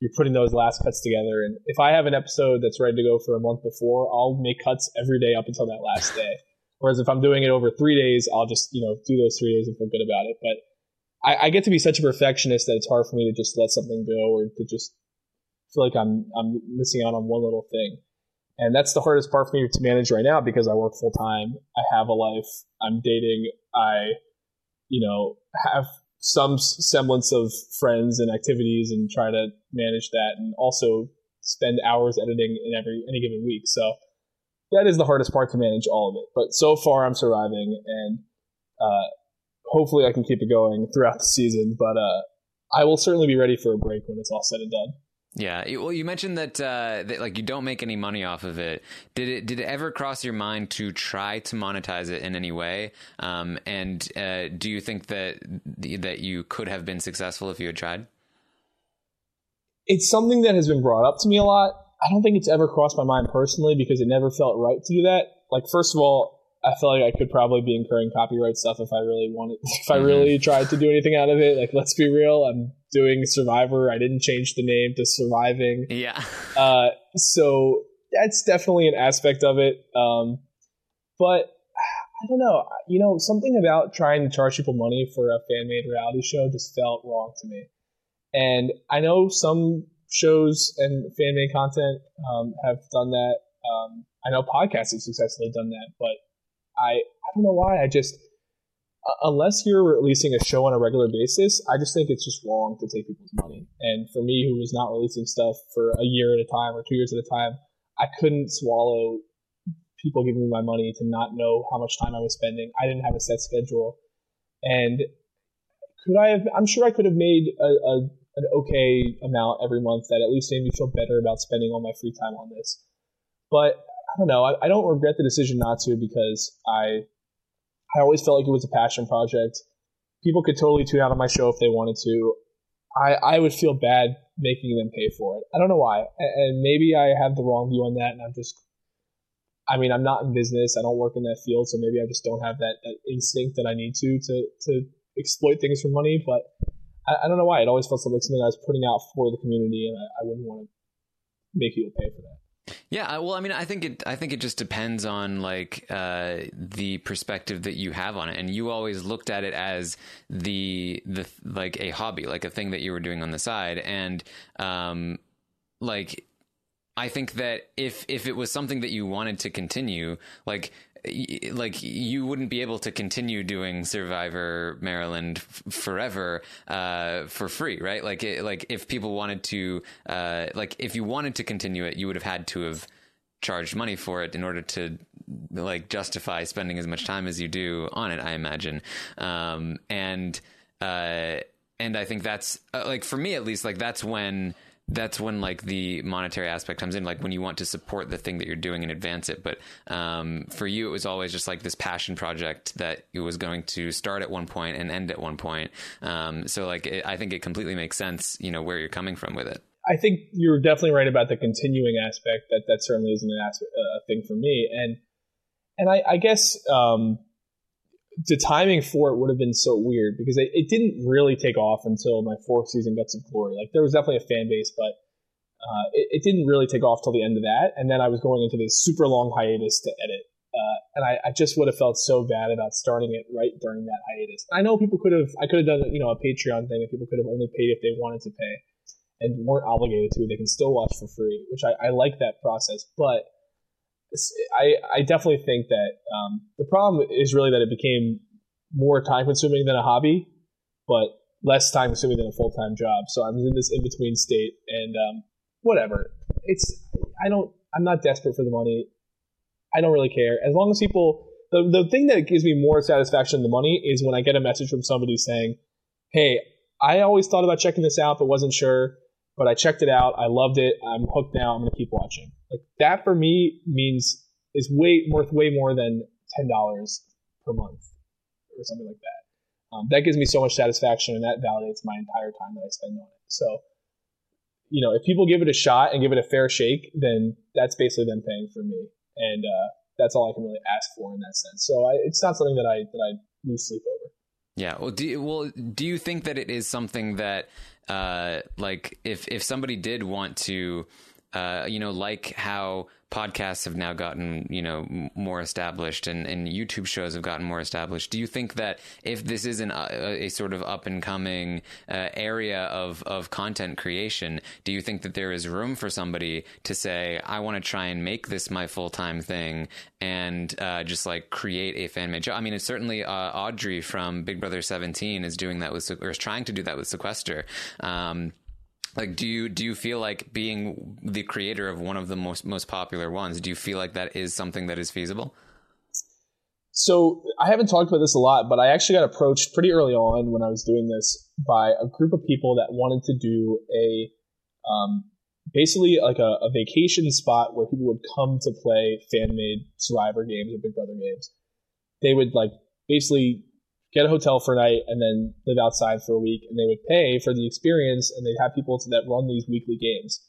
you're putting those last cuts together. And if I have an episode that's ready to go for a month before, I'll make cuts every day up until that last day. Whereas if I'm doing it over three days, I'll just you know do those three days and feel good about it. But I, I get to be such a perfectionist that it's hard for me to just let something go or to just feel like I'm I'm missing out on one little thing. And that's the hardest part for me to manage right now because I work full time. I have a life. I'm dating. I, you know, have some semblance of friends and activities and try to manage that and also spend hours editing in every any given week. So that is the hardest part to manage all of it. But so far I'm surviving and uh, hopefully I can keep it going throughout the season. But uh, I will certainly be ready for a break when it's all said and done. Yeah, well, you mentioned that, uh, that like you don't make any money off of it. Did it did it ever cross your mind to try to monetize it in any way? Um, and uh, do you think that that you could have been successful if you had tried? It's something that has been brought up to me a lot. I don't think it's ever crossed my mind personally because it never felt right to do that. Like, first of all, I feel like I could probably be incurring copyright stuff if I really wanted, if I really mm-hmm. tried to do anything out of it. Like, let's be real, I'm doing Survivor. I didn't change the name to Surviving. Yeah. Uh, so that's definitely an aspect of it. Um, but I don't know. You know, something about trying to charge people money for a fan made reality show just felt wrong to me. And I know some shows and fan made content um, have done that. Um, I know podcasts have successfully done that, but I I don't know why. I just Uh, unless you're releasing a show on a regular basis, I just think it's just wrong to take people's money. And for me, who was not releasing stuff for a year at a time or two years at a time, I couldn't swallow people giving me my money to not know how much time I was spending. I didn't have a set schedule, and could I have? I'm sure I could have made a, a an okay amount every month that at least made me feel better about spending all my free time on this. But I don't know. I, I don't regret the decision not to because I I always felt like it was a passion project. People could totally tune out on my show if they wanted to. I, I would feel bad making them pay for it. I don't know why. And maybe I have the wrong view on that and I'm just I mean, I'm not in business. I don't work in that field, so maybe I just don't have that, that instinct that I need to to to exploit things for money. But I, I don't know why. It always felt like something I was putting out for the community, and I, I wouldn't want to make people pay for that. Yeah, well, I mean, I think it. I think it just depends on like uh, the perspective that you have on it, and you always looked at it as the the like a hobby, like a thing that you were doing on the side, and um, like I think that if if it was something that you wanted to continue, like like you wouldn't be able to continue doing Survivor Maryland f- forever uh, for free, right? Like it, like if people wanted to uh, like if you wanted to continue it, you would have had to have charged money for it in order to like justify spending as much time as you do on it. I imagine, um, and uh, and I think that's uh, like for me at least, like that's when that's when like the monetary aspect comes in like when you want to support the thing that you're doing and advance it. But um, for you it was always just like this passion project that it was going to start at one point and end at one point. Um, so like it, i think it completely makes sense you know where you're coming from with it. I think you're definitely right about the continuing aspect. That that certainly isn't an aspect, uh, thing for me. And and i, I guess um, the timing for it would have been so weird because it, it, didn't really take off until my fourth season, Guts of Glory. Like there was definitely a fan base, but uh, it, it, didn't really take off till the end of that. And then I was going into this super long hiatus to edit, uh, and I, I, just would have felt so bad about starting it right during that hiatus. I know people could have, I could have done you know a Patreon thing, and people could have only paid if they wanted to pay, and weren't obligated to. They can still watch for free, which I, I like that process, but I, I definitely think that um, the problem is really that it became more time consuming than a hobby, but less time consuming than a full time job. So I'm in this in between state, and um, whatever. It's I don't I'm not desperate for the money. I don't really care as long as people. The the thing that gives me more satisfaction than the money is when I get a message from somebody saying, "Hey, I always thought about checking this out, but wasn't sure." But I checked it out. I loved it. I'm hooked now. I'm going to keep watching. Like that for me means is way worth way more than ten dollars per month or something like that. Um, that gives me so much satisfaction, and that validates my entire time that I spend on it. So, you know, if people give it a shot and give it a fair shake, then that's basically them paying for me, and uh, that's all I can really ask for in that sense. So, I, it's not something that I that I lose sleep over. Yeah. Well, do you, well, do you think that it is something that uh, like if if somebody did want to, uh, you know, like how podcasts have now gotten you know more established and, and YouTube shows have gotten more established. Do you think that if this is an, a, uh, a sort of up and coming uh, area of of content creation, do you think that there is room for somebody to say, I want to try and make this my full time thing and uh, just like create a fan made show? I mean, it's certainly uh, Audrey from Big Brother 17 is doing that with or is trying to do that with Sequester. Um, like do you do you feel like being the creator of one of the most most popular ones do you feel like that is something that is feasible? So i haven't talked about this a lot but i actually got approached pretty early on when i was doing this by a group of people that wanted to do a um, basically like a, a vacation spot where people would come to play fan made survivor games or big brother games. They would like basically get a hotel for a night, and then live outside for a week. And they would pay for the experience, and they'd have people that run these weekly games.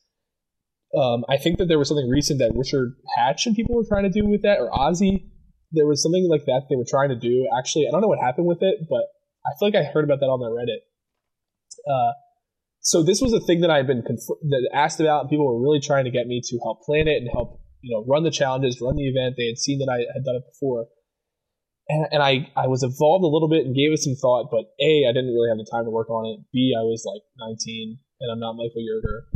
Um, I think that there was something recent that Richard Hatch and people were trying to do with that, or Ozzy. There was something like that they were trying to do. Actually, I don't know what happened with it, but I feel like I heard about that on the Reddit. Uh, so this was a thing that I've been conf- that asked about, and people were really trying to get me to help plan it and help you know run the challenges, run the event. They had seen that I had done it before, and, and I, I was involved a little bit and gave it some thought, but A, I didn't really have the time to work on it. B, I was like 19 and I'm not Michael Yerger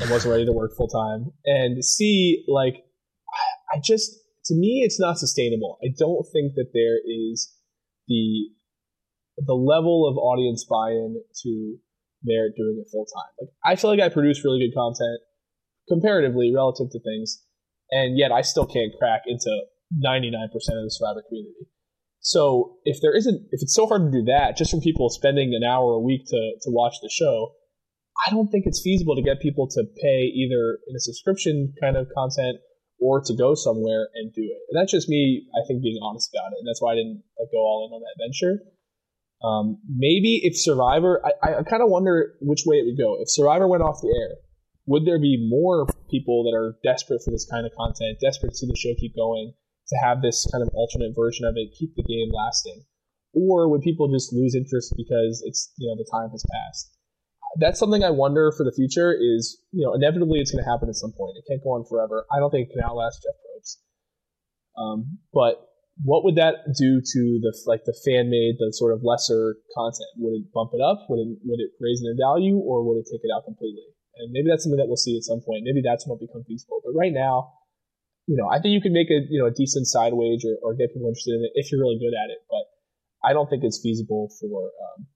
and wasn't ready to work full time. And C, like, I just, to me, it's not sustainable. I don't think that there is the the level of audience buy-in to merit doing it full time. Like, I feel like I produce really good content comparatively relative to things, and yet I still can't crack into 99% of the Survivor community. So if there isn't, if it's so hard to do that, just from people spending an hour a week to, to watch the show, I don't think it's feasible to get people to pay either in a subscription kind of content or to go somewhere and do it. And that's just me, I think, being honest about it. And that's why I didn't like, go all in on that venture. Um, maybe if Survivor, I, I kind of wonder which way it would go. If Survivor went off the air, would there be more people that are desperate for this kind of content, desperate to see the show keep going, to have this kind of alternate version of it, keep the game lasting? Or would people just lose interest because it's you know the time has passed? That's something I wonder for the future. Is you know inevitably it's going to happen at some point. It can't go on forever. I don't think it can outlast Jeff Probst. Um, but what would that do to the like the fan made, the sort of lesser content? Would it bump it up? Would it would it raise it in value, or would it take it out completely? And maybe that's something that we'll see at some point. Maybe that's when it'll become feasible. But right now, you know, I think you can make a you know a decent side wage or, or get people interested in it if you're really good at it. But I don't think it's feasible for um,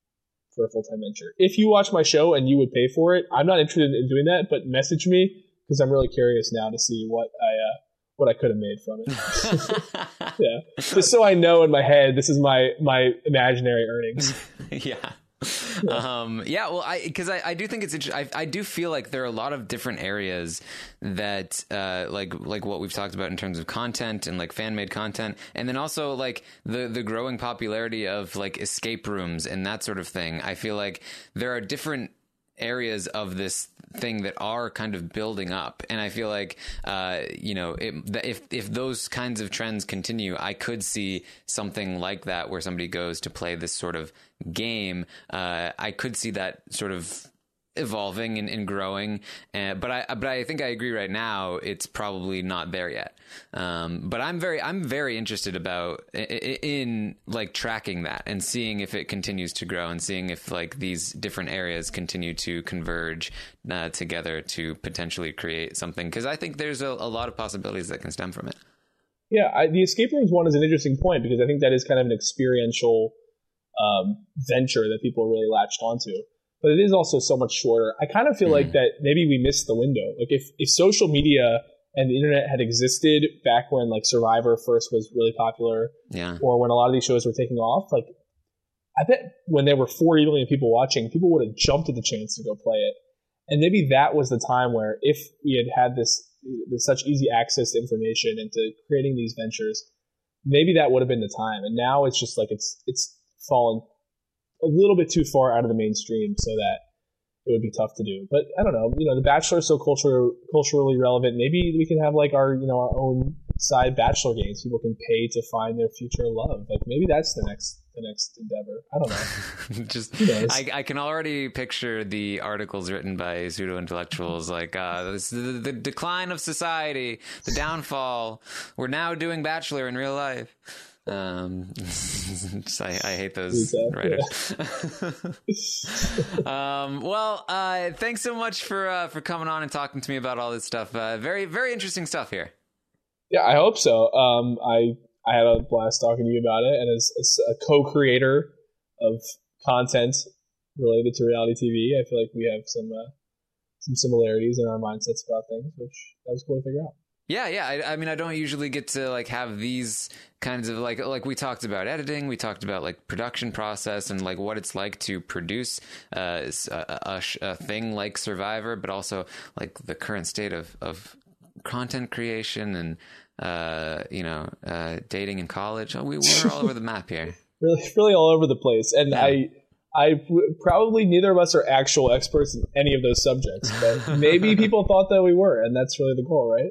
for a full time venture. If you watch my show and you would pay for it, I'm not interested in doing that. But message me because I'm really curious now to see what I uh, what I could have made from it. yeah, just so I know in my head, this is my my imaginary earnings. yeah. Um, yeah, well, I because I, I do think it's. I, I do feel like there are a lot of different areas that uh, like like what we've talked about in terms of content and like fan made content, and then also like the the growing popularity of like escape rooms and that sort of thing. I feel like there are different areas of this thing that are kind of building up. And i feel like uh, you know it, if if those kinds of trends continue i could see something like that where somebody goes to play this sort of game. Uh, i could see that sort of evolving and, and growing. Uh, but I but I think I agree right now it's probably not there yet. Um, but I'm very I'm very interested about in, in, like tracking that and seeing if it continues to grow and seeing if like these different areas continue to converge uh, together to potentially create something because I think there's a, a, lot of possibilities that can stem from it. Yeah, I, the escape rooms one is an interesting point because I think that is kind of an experiential um, venture that people really latched onto but it is also so much shorter. I kind of feel mm. like that maybe we missed the window. Like if, if social media and the internet had existed back when like Survivor first was really popular, yeah, or when a lot of these shows were taking off, like I bet when there were 40 million people watching, people would have jumped at the chance to go play it. And maybe that was the time where if we had had this, this such easy access to information and to creating these ventures, maybe that would have been the time. And now it's just like it's it's fallen a little bit too far out of the mainstream so that it would be tough to do. But I don't know. You know, The Bachelor is so culture, culturally relevant. Maybe we can have like our you know our own side Bachelor games. People can pay to find their future love. Like maybe that's the next the next endeavor. I don't know. Just I, I, can already picture the articles written by pseudo intellectuals like uh, this, the, the decline of society, the downfall. We're now doing Bachelor in real life. Um, I, I, hate those writers. um, well, uh, thanks so much for uh, for coming on and talking to me about all this stuff. Uh, very very interesting stuff here. Yeah, I hope so. Um, I I had a blast talking to you about it, and as, as a co-creator of content related to reality TV, I feel like we have some uh, some similarities in our mindsets about things, which that was cool to figure out. Yeah, yeah. I, I, mean, I don't usually get to like have these kinds of like like we talked about editing, we talked about like production process and like what it's like to produce uh, a, a, a thing like Survivor, but also like the current state of of content creation and uh, you know uh, dating in college. Oh, we, we're all over the map here. really, really all over the place, and yeah. I. I probably neither of us are actual experts in any of those subjects, but maybe people thought that we were, and that's really the goal, right?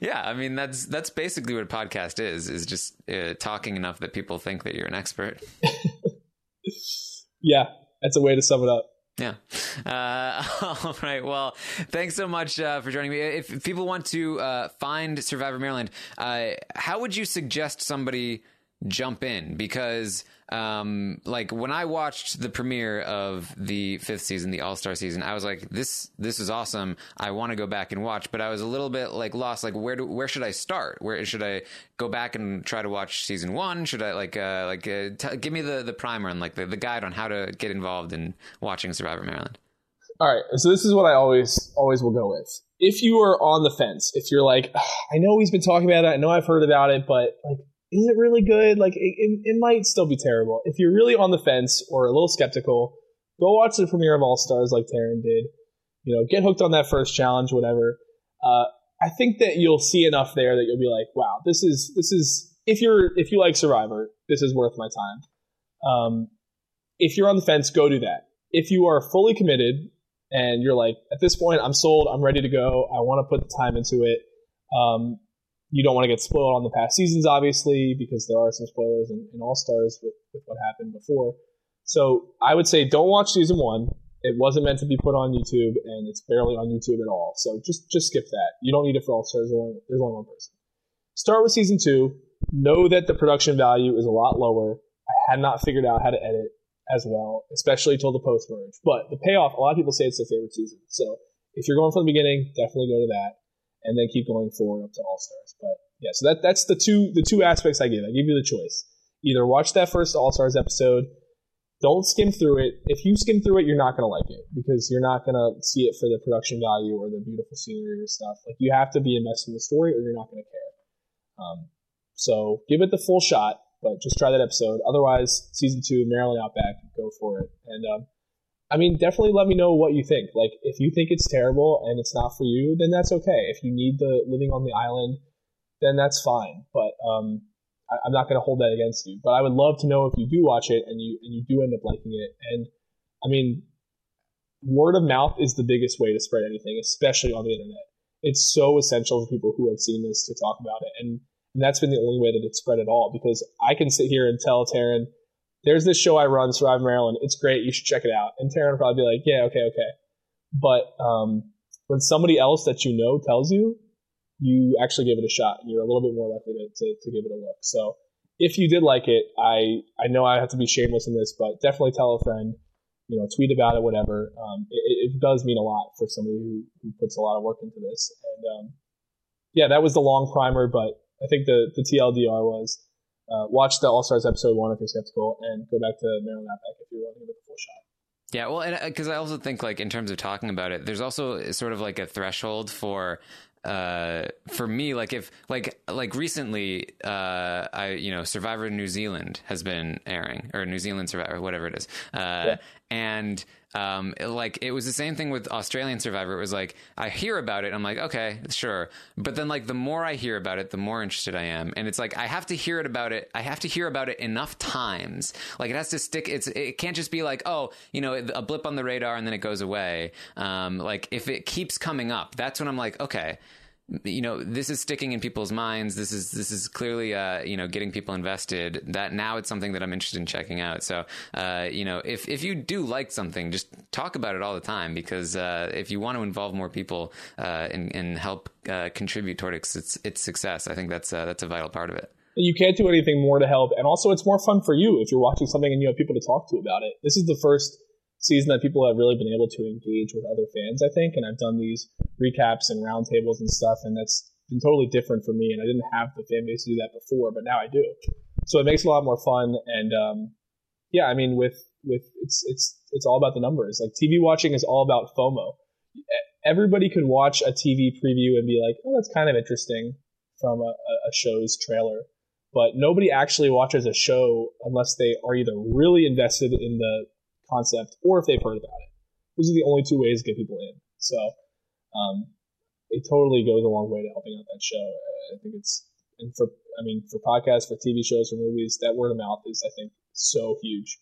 Yeah, I mean that's that's basically what a podcast is is just uh, talking enough that people think that you're an expert. yeah, that's a way to sum it up. Yeah. Uh, all right. Well, thanks so much uh, for joining me. If, people want to uh, find Survivor Maryland, uh, how would you suggest somebody jump in because um, like when I watched the premiere of the fifth season, the All Star season, I was like, this this is awesome. I want to go back and watch, but I was a little bit like lost. Like where do where should I start? Where should I go back and try to watch season one? Should I like uh, like uh, t- give me the the primer and like the, the guide on how to get involved in watching Survivor Maryland? All right, so this is what I always always will go with. If you are on the fence, if you're like, I know he's been talking about it, I know I've heard about it, but like is it really good? Like, it, it, it, might still be terrible. If you're really on the fence or a little skeptical, go watch the premiere of All Stars like Taran did. You know, get hooked on that first challenge, whatever. Uh, I think that you'll see enough there that you'll be like, wow, this is this is if you're if you like Survivor, this is worth my time. Um, if you're on the fence, go do that. If you are fully committed and you're like, at this point, I'm sold, I'm ready to go, I want to put the time into it. Um, you don't want to get spoiled on the past seasons, obviously, because there are some spoilers in, in All Stars with, with what happened before. So I would say don't watch season one. It wasn't meant to be put on YouTube, and it's barely on YouTube at all. So just just skip that. You don't need it for All Stars. There's only, there's only one person. Start with season two. Know that the production value is a lot lower. I had not figured out how to edit as well, especially till the post merge. But the payoff, a lot of people say it's their favorite season. So if you're going from the beginning, definitely go to that and then keep going forward up to All Stars. But yeah, so that that's the two the two aspects I give. I give you the choice. Either watch that first All Stars episode. Don't skim through it. If you skim through it, you're not going to like it because you're not going to see it for the production value or the beautiful scenery or stuff. Like you have to be invested in the story, or you're not going to care. Um, so give it the full shot, but just try that episode. Otherwise, season two, Maryland Outback, go for it. And um, I mean, definitely let me know what you think. Like, if you think it's terrible and it's not for you, then that's okay. If you need the living on the island, then that's fine. But um, I, am not going to hold that against you. But I would love to know if you do watch it and you and you do end up liking it. And I mean, word of mouth is the biggest way to spread anything, especially on the internet. It's so essential for people who have seen this to talk about it, and, and that's been the only way that it's spread at all. Because I can sit here and tell Taran there's this show I run, Survive Maryland. It's great. You should check it out. And Taran would probably be like, yeah, okay, okay. But um, when somebody else that you know tells you, you actually give it a shot, and you're a little bit more likely to, to, to give it a look. So if you did like it, I I know I have to be shameless in this, but definitely tell a friend. You know, tweet about it, whatever. Um, it, it, does mean a lot for somebody who, who puts a lot of work into this. And um, yeah, that was the long primer, but I think the the TLDR was uh, watch the All Stars episode one if you're skeptical, and go back to Maryland Outback if you're willing to give it the full shot. Yeah, well, and because uh, I also think like in terms of talking about it, there's also sort of like a threshold for uh, for me, like if like like recently, uh, I you know Survivor New Zealand has been airing or New Zealand Survivor, whatever it is, uh, yeah. and um, like it was the same thing with Australian Survivor. It was like I hear about it, I'm like, okay, sure, but then like the more I hear about it, the more interested I am, and it's like I have to hear it about it. I have to hear about it enough times. Like it has to stick. It's it can't just be like, oh, you know, a blip on the radar and then it goes away. Um, like if it keeps coming up, that's when I'm like, okay you know this is sticking in people's minds. This is this is clearly uh, you know getting people invested. That now it's something that i'm interested in checking out. So uh, you know if if you do like something just talk about it all the time because uh, if you want to involve more people uh, and, and help uh, contribute toward its, its, its success i think that's uh, that's a vital part of it. You can't do anything more to help. And also it's more fun for you if you're watching something and you have people to talk to about it. This is the first season that people have really been able to engage with other fans, I think. And I've done these recaps and roundtables and stuff, and that's been totally different for me. And I didn't have the fan base to do that before, but now I do. So it makes it a lot more fun. And um, yeah, I mean, with with it's it's it's all about the numbers. Like TV watching is all about FOMO. Everybody could watch a TV preview and be like, "Oh, that's kind of interesting," from a, a show's trailer but nobody actually watches a show unless they are either really invested in the concept or if they've heard about it. Those are the only two ways to get people in. So um, it totally goes a long way to helping out that show. I think it's and for I mean for podcasts, for TV shows, for movies, that word of mouth is I think so huge.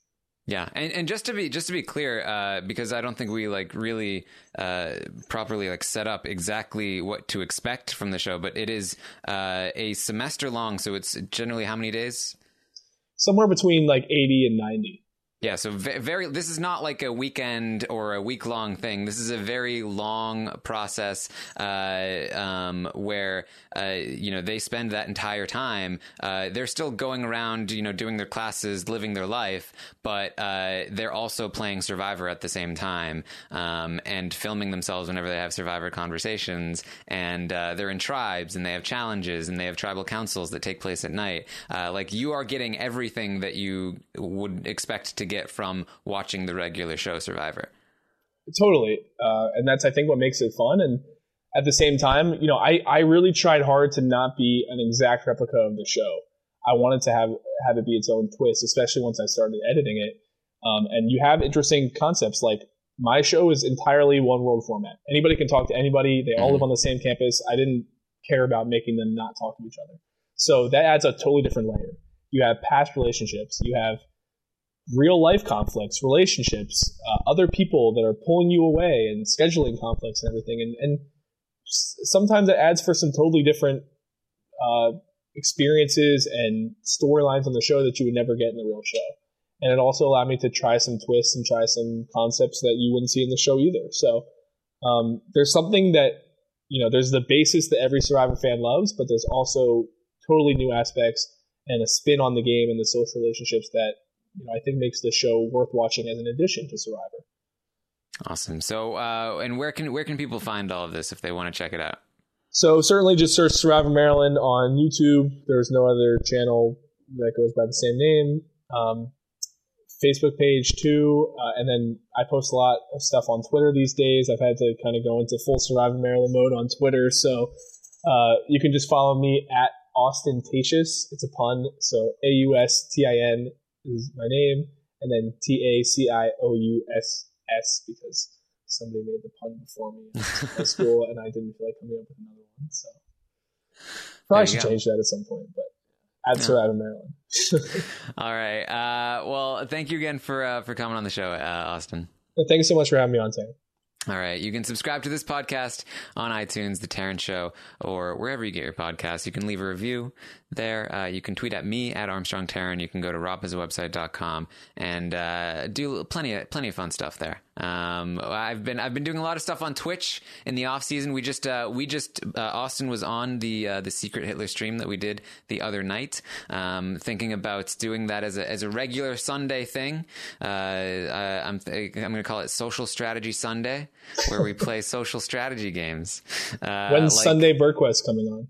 Yeah, and, and just to be just to be clear, uh, because I don't think we like really uh, properly like set up exactly what to expect from the show, but it is uh, a semester long, so it's generally how many days? Somewhere between like eighty and ninety. Yeah, so very. This is not like a weekend or a week long thing. This is a very long process uh, um, where uh, you know they spend that entire time. Uh, they're still going around, you know, doing their classes, living their life, but uh, they're also playing Survivor at the same time um, and filming themselves whenever they have Survivor conversations. And uh, they're in tribes and they have challenges and they have tribal councils that take place at night. Uh, like you are getting everything that you would expect to get get from watching the regular show Survivor. Totally, uh, and that's I think what makes it fun. And at the same time, you know, I I really tried hard to not be an exact replica of the show. I wanted to have have it be its own twist, especially once I started editing it. Um, and you have interesting concepts like my show is entirely one world format. Anybody can talk to anybody. They all mm-hmm. live on the same campus. I didn't care about making them not talk to each other. So that adds a totally different layer. You have past relationships. You have real life conflicts, relationships, uh, other people that are pulling you away, and scheduling conflicts and everything. And, and sometimes it adds for some totally different uh, experiences and storylines on the show that you would never get in the real show. And it also allowed me to try some twists and try some concepts that you wouldn't see in the show either. So um, there's something that you know there's the basis that every Survivor fan loves, but there's also totally new aspects and a spin on the game and the social relationships that you know, I think makes the show worth watching as an addition to Survivor. Awesome. So, uh, and where can where can people find all of this if they want to check it out? So certainly, just search Survivor Maryland on YouTube. There's no other channel that goes by the same name. Um, Facebook page too, uh, and then I post a lot of stuff on Twitter these days. I've had to kind of go into full Survivor Maryland mode on Twitter, so uh, you can just follow me at Austintatious. It's a pun, so A U S T I N is my name, and then T A C I O U S S because somebody made the pun before me in school, and I didn't feel like coming up with another one. So probably should go. change that at some point, but at yeah. Survivor Maryland. All right. Uh, well, thank you again for uh, for coming on the show, uh, Austin. thank you so much for having me on, Taran. All right. You can subscribe to this podcast on iTunes, The Taran Show, or wherever you get your podcasts. You can leave a review there. Uh, you can tweet at me at Armstrong Taran. You can go to robhasawebsite.com and uh, do plenty of plenty of fun stuff there. Um, I've been I've been doing a lot of stuff on Twitch in the off season. We just uh, we just uh, Austin was on the uh, the secret Hitler stream that we did the other night. Um, thinking about doing that as a as a regular Sunday thing. Uh, I'm I'm going to call it Social Strategy Sunday, where we play social strategy games. Uh, When's like, Sunday Burquest coming on?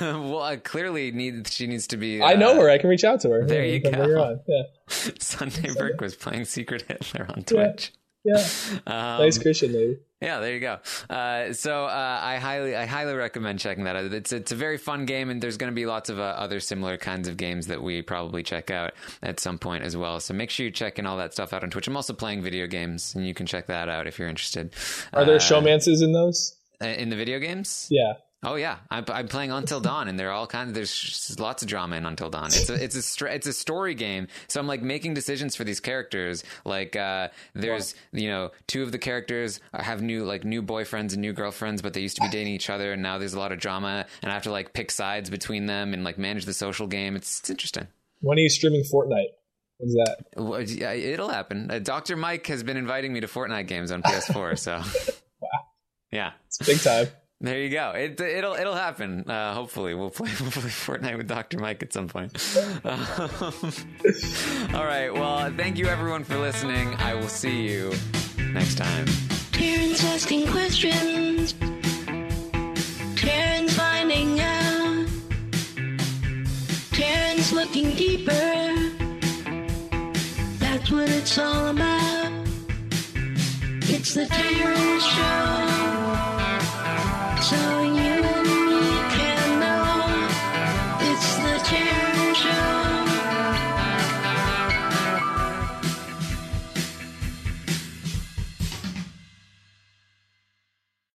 well, I clearly need she needs to be. I know her. I can reach out to her. There you go. Yeah. Sunday Burquest playing Secret Hitler on Twitch. Yeah. Yeah, um, nice Christian lady. Yeah, there you go. Uh, so uh, I highly, I highly recommend checking that out. It's it's a very fun game, and there's going to be lots of uh, other similar kinds of games that we probably check out at some point as well. So make sure you're checking all that stuff out on Twitch. I'm also playing video games, and you can check that out if you're interested. Are there uh, showmances in those? Uh, in the video games? Yeah. Oh yeah, I'm, I'm playing Until Dawn, and there are all kinds. Of, there's lots of drama in Until Dawn. It's a it's a it's a story game. So I'm like making decisions for these characters. Like uh, there's you know two of the characters have new like new boyfriends and new girlfriends, but they used to be dating each other, and now there's a lot of drama, and I have to like pick sides between them and like manage the social game. It's it's interesting. When are you streaming Fortnite? When's that? Well, yeah, it'll happen. Uh, Doctor Mike has been inviting me to Fortnite games on PS4. So wow, yeah, it's big time. There you go. It, it'll it'll happen. Uh, hopefully, we'll play we'll play Fortnite with Doctor Mike at some point. Um, all right. Well, thank you everyone for listening. I will see you next time. Taran's asking questions. Taran's finding out. Taran's looking deeper. That's what it's all about. It's the Taran Show. 少年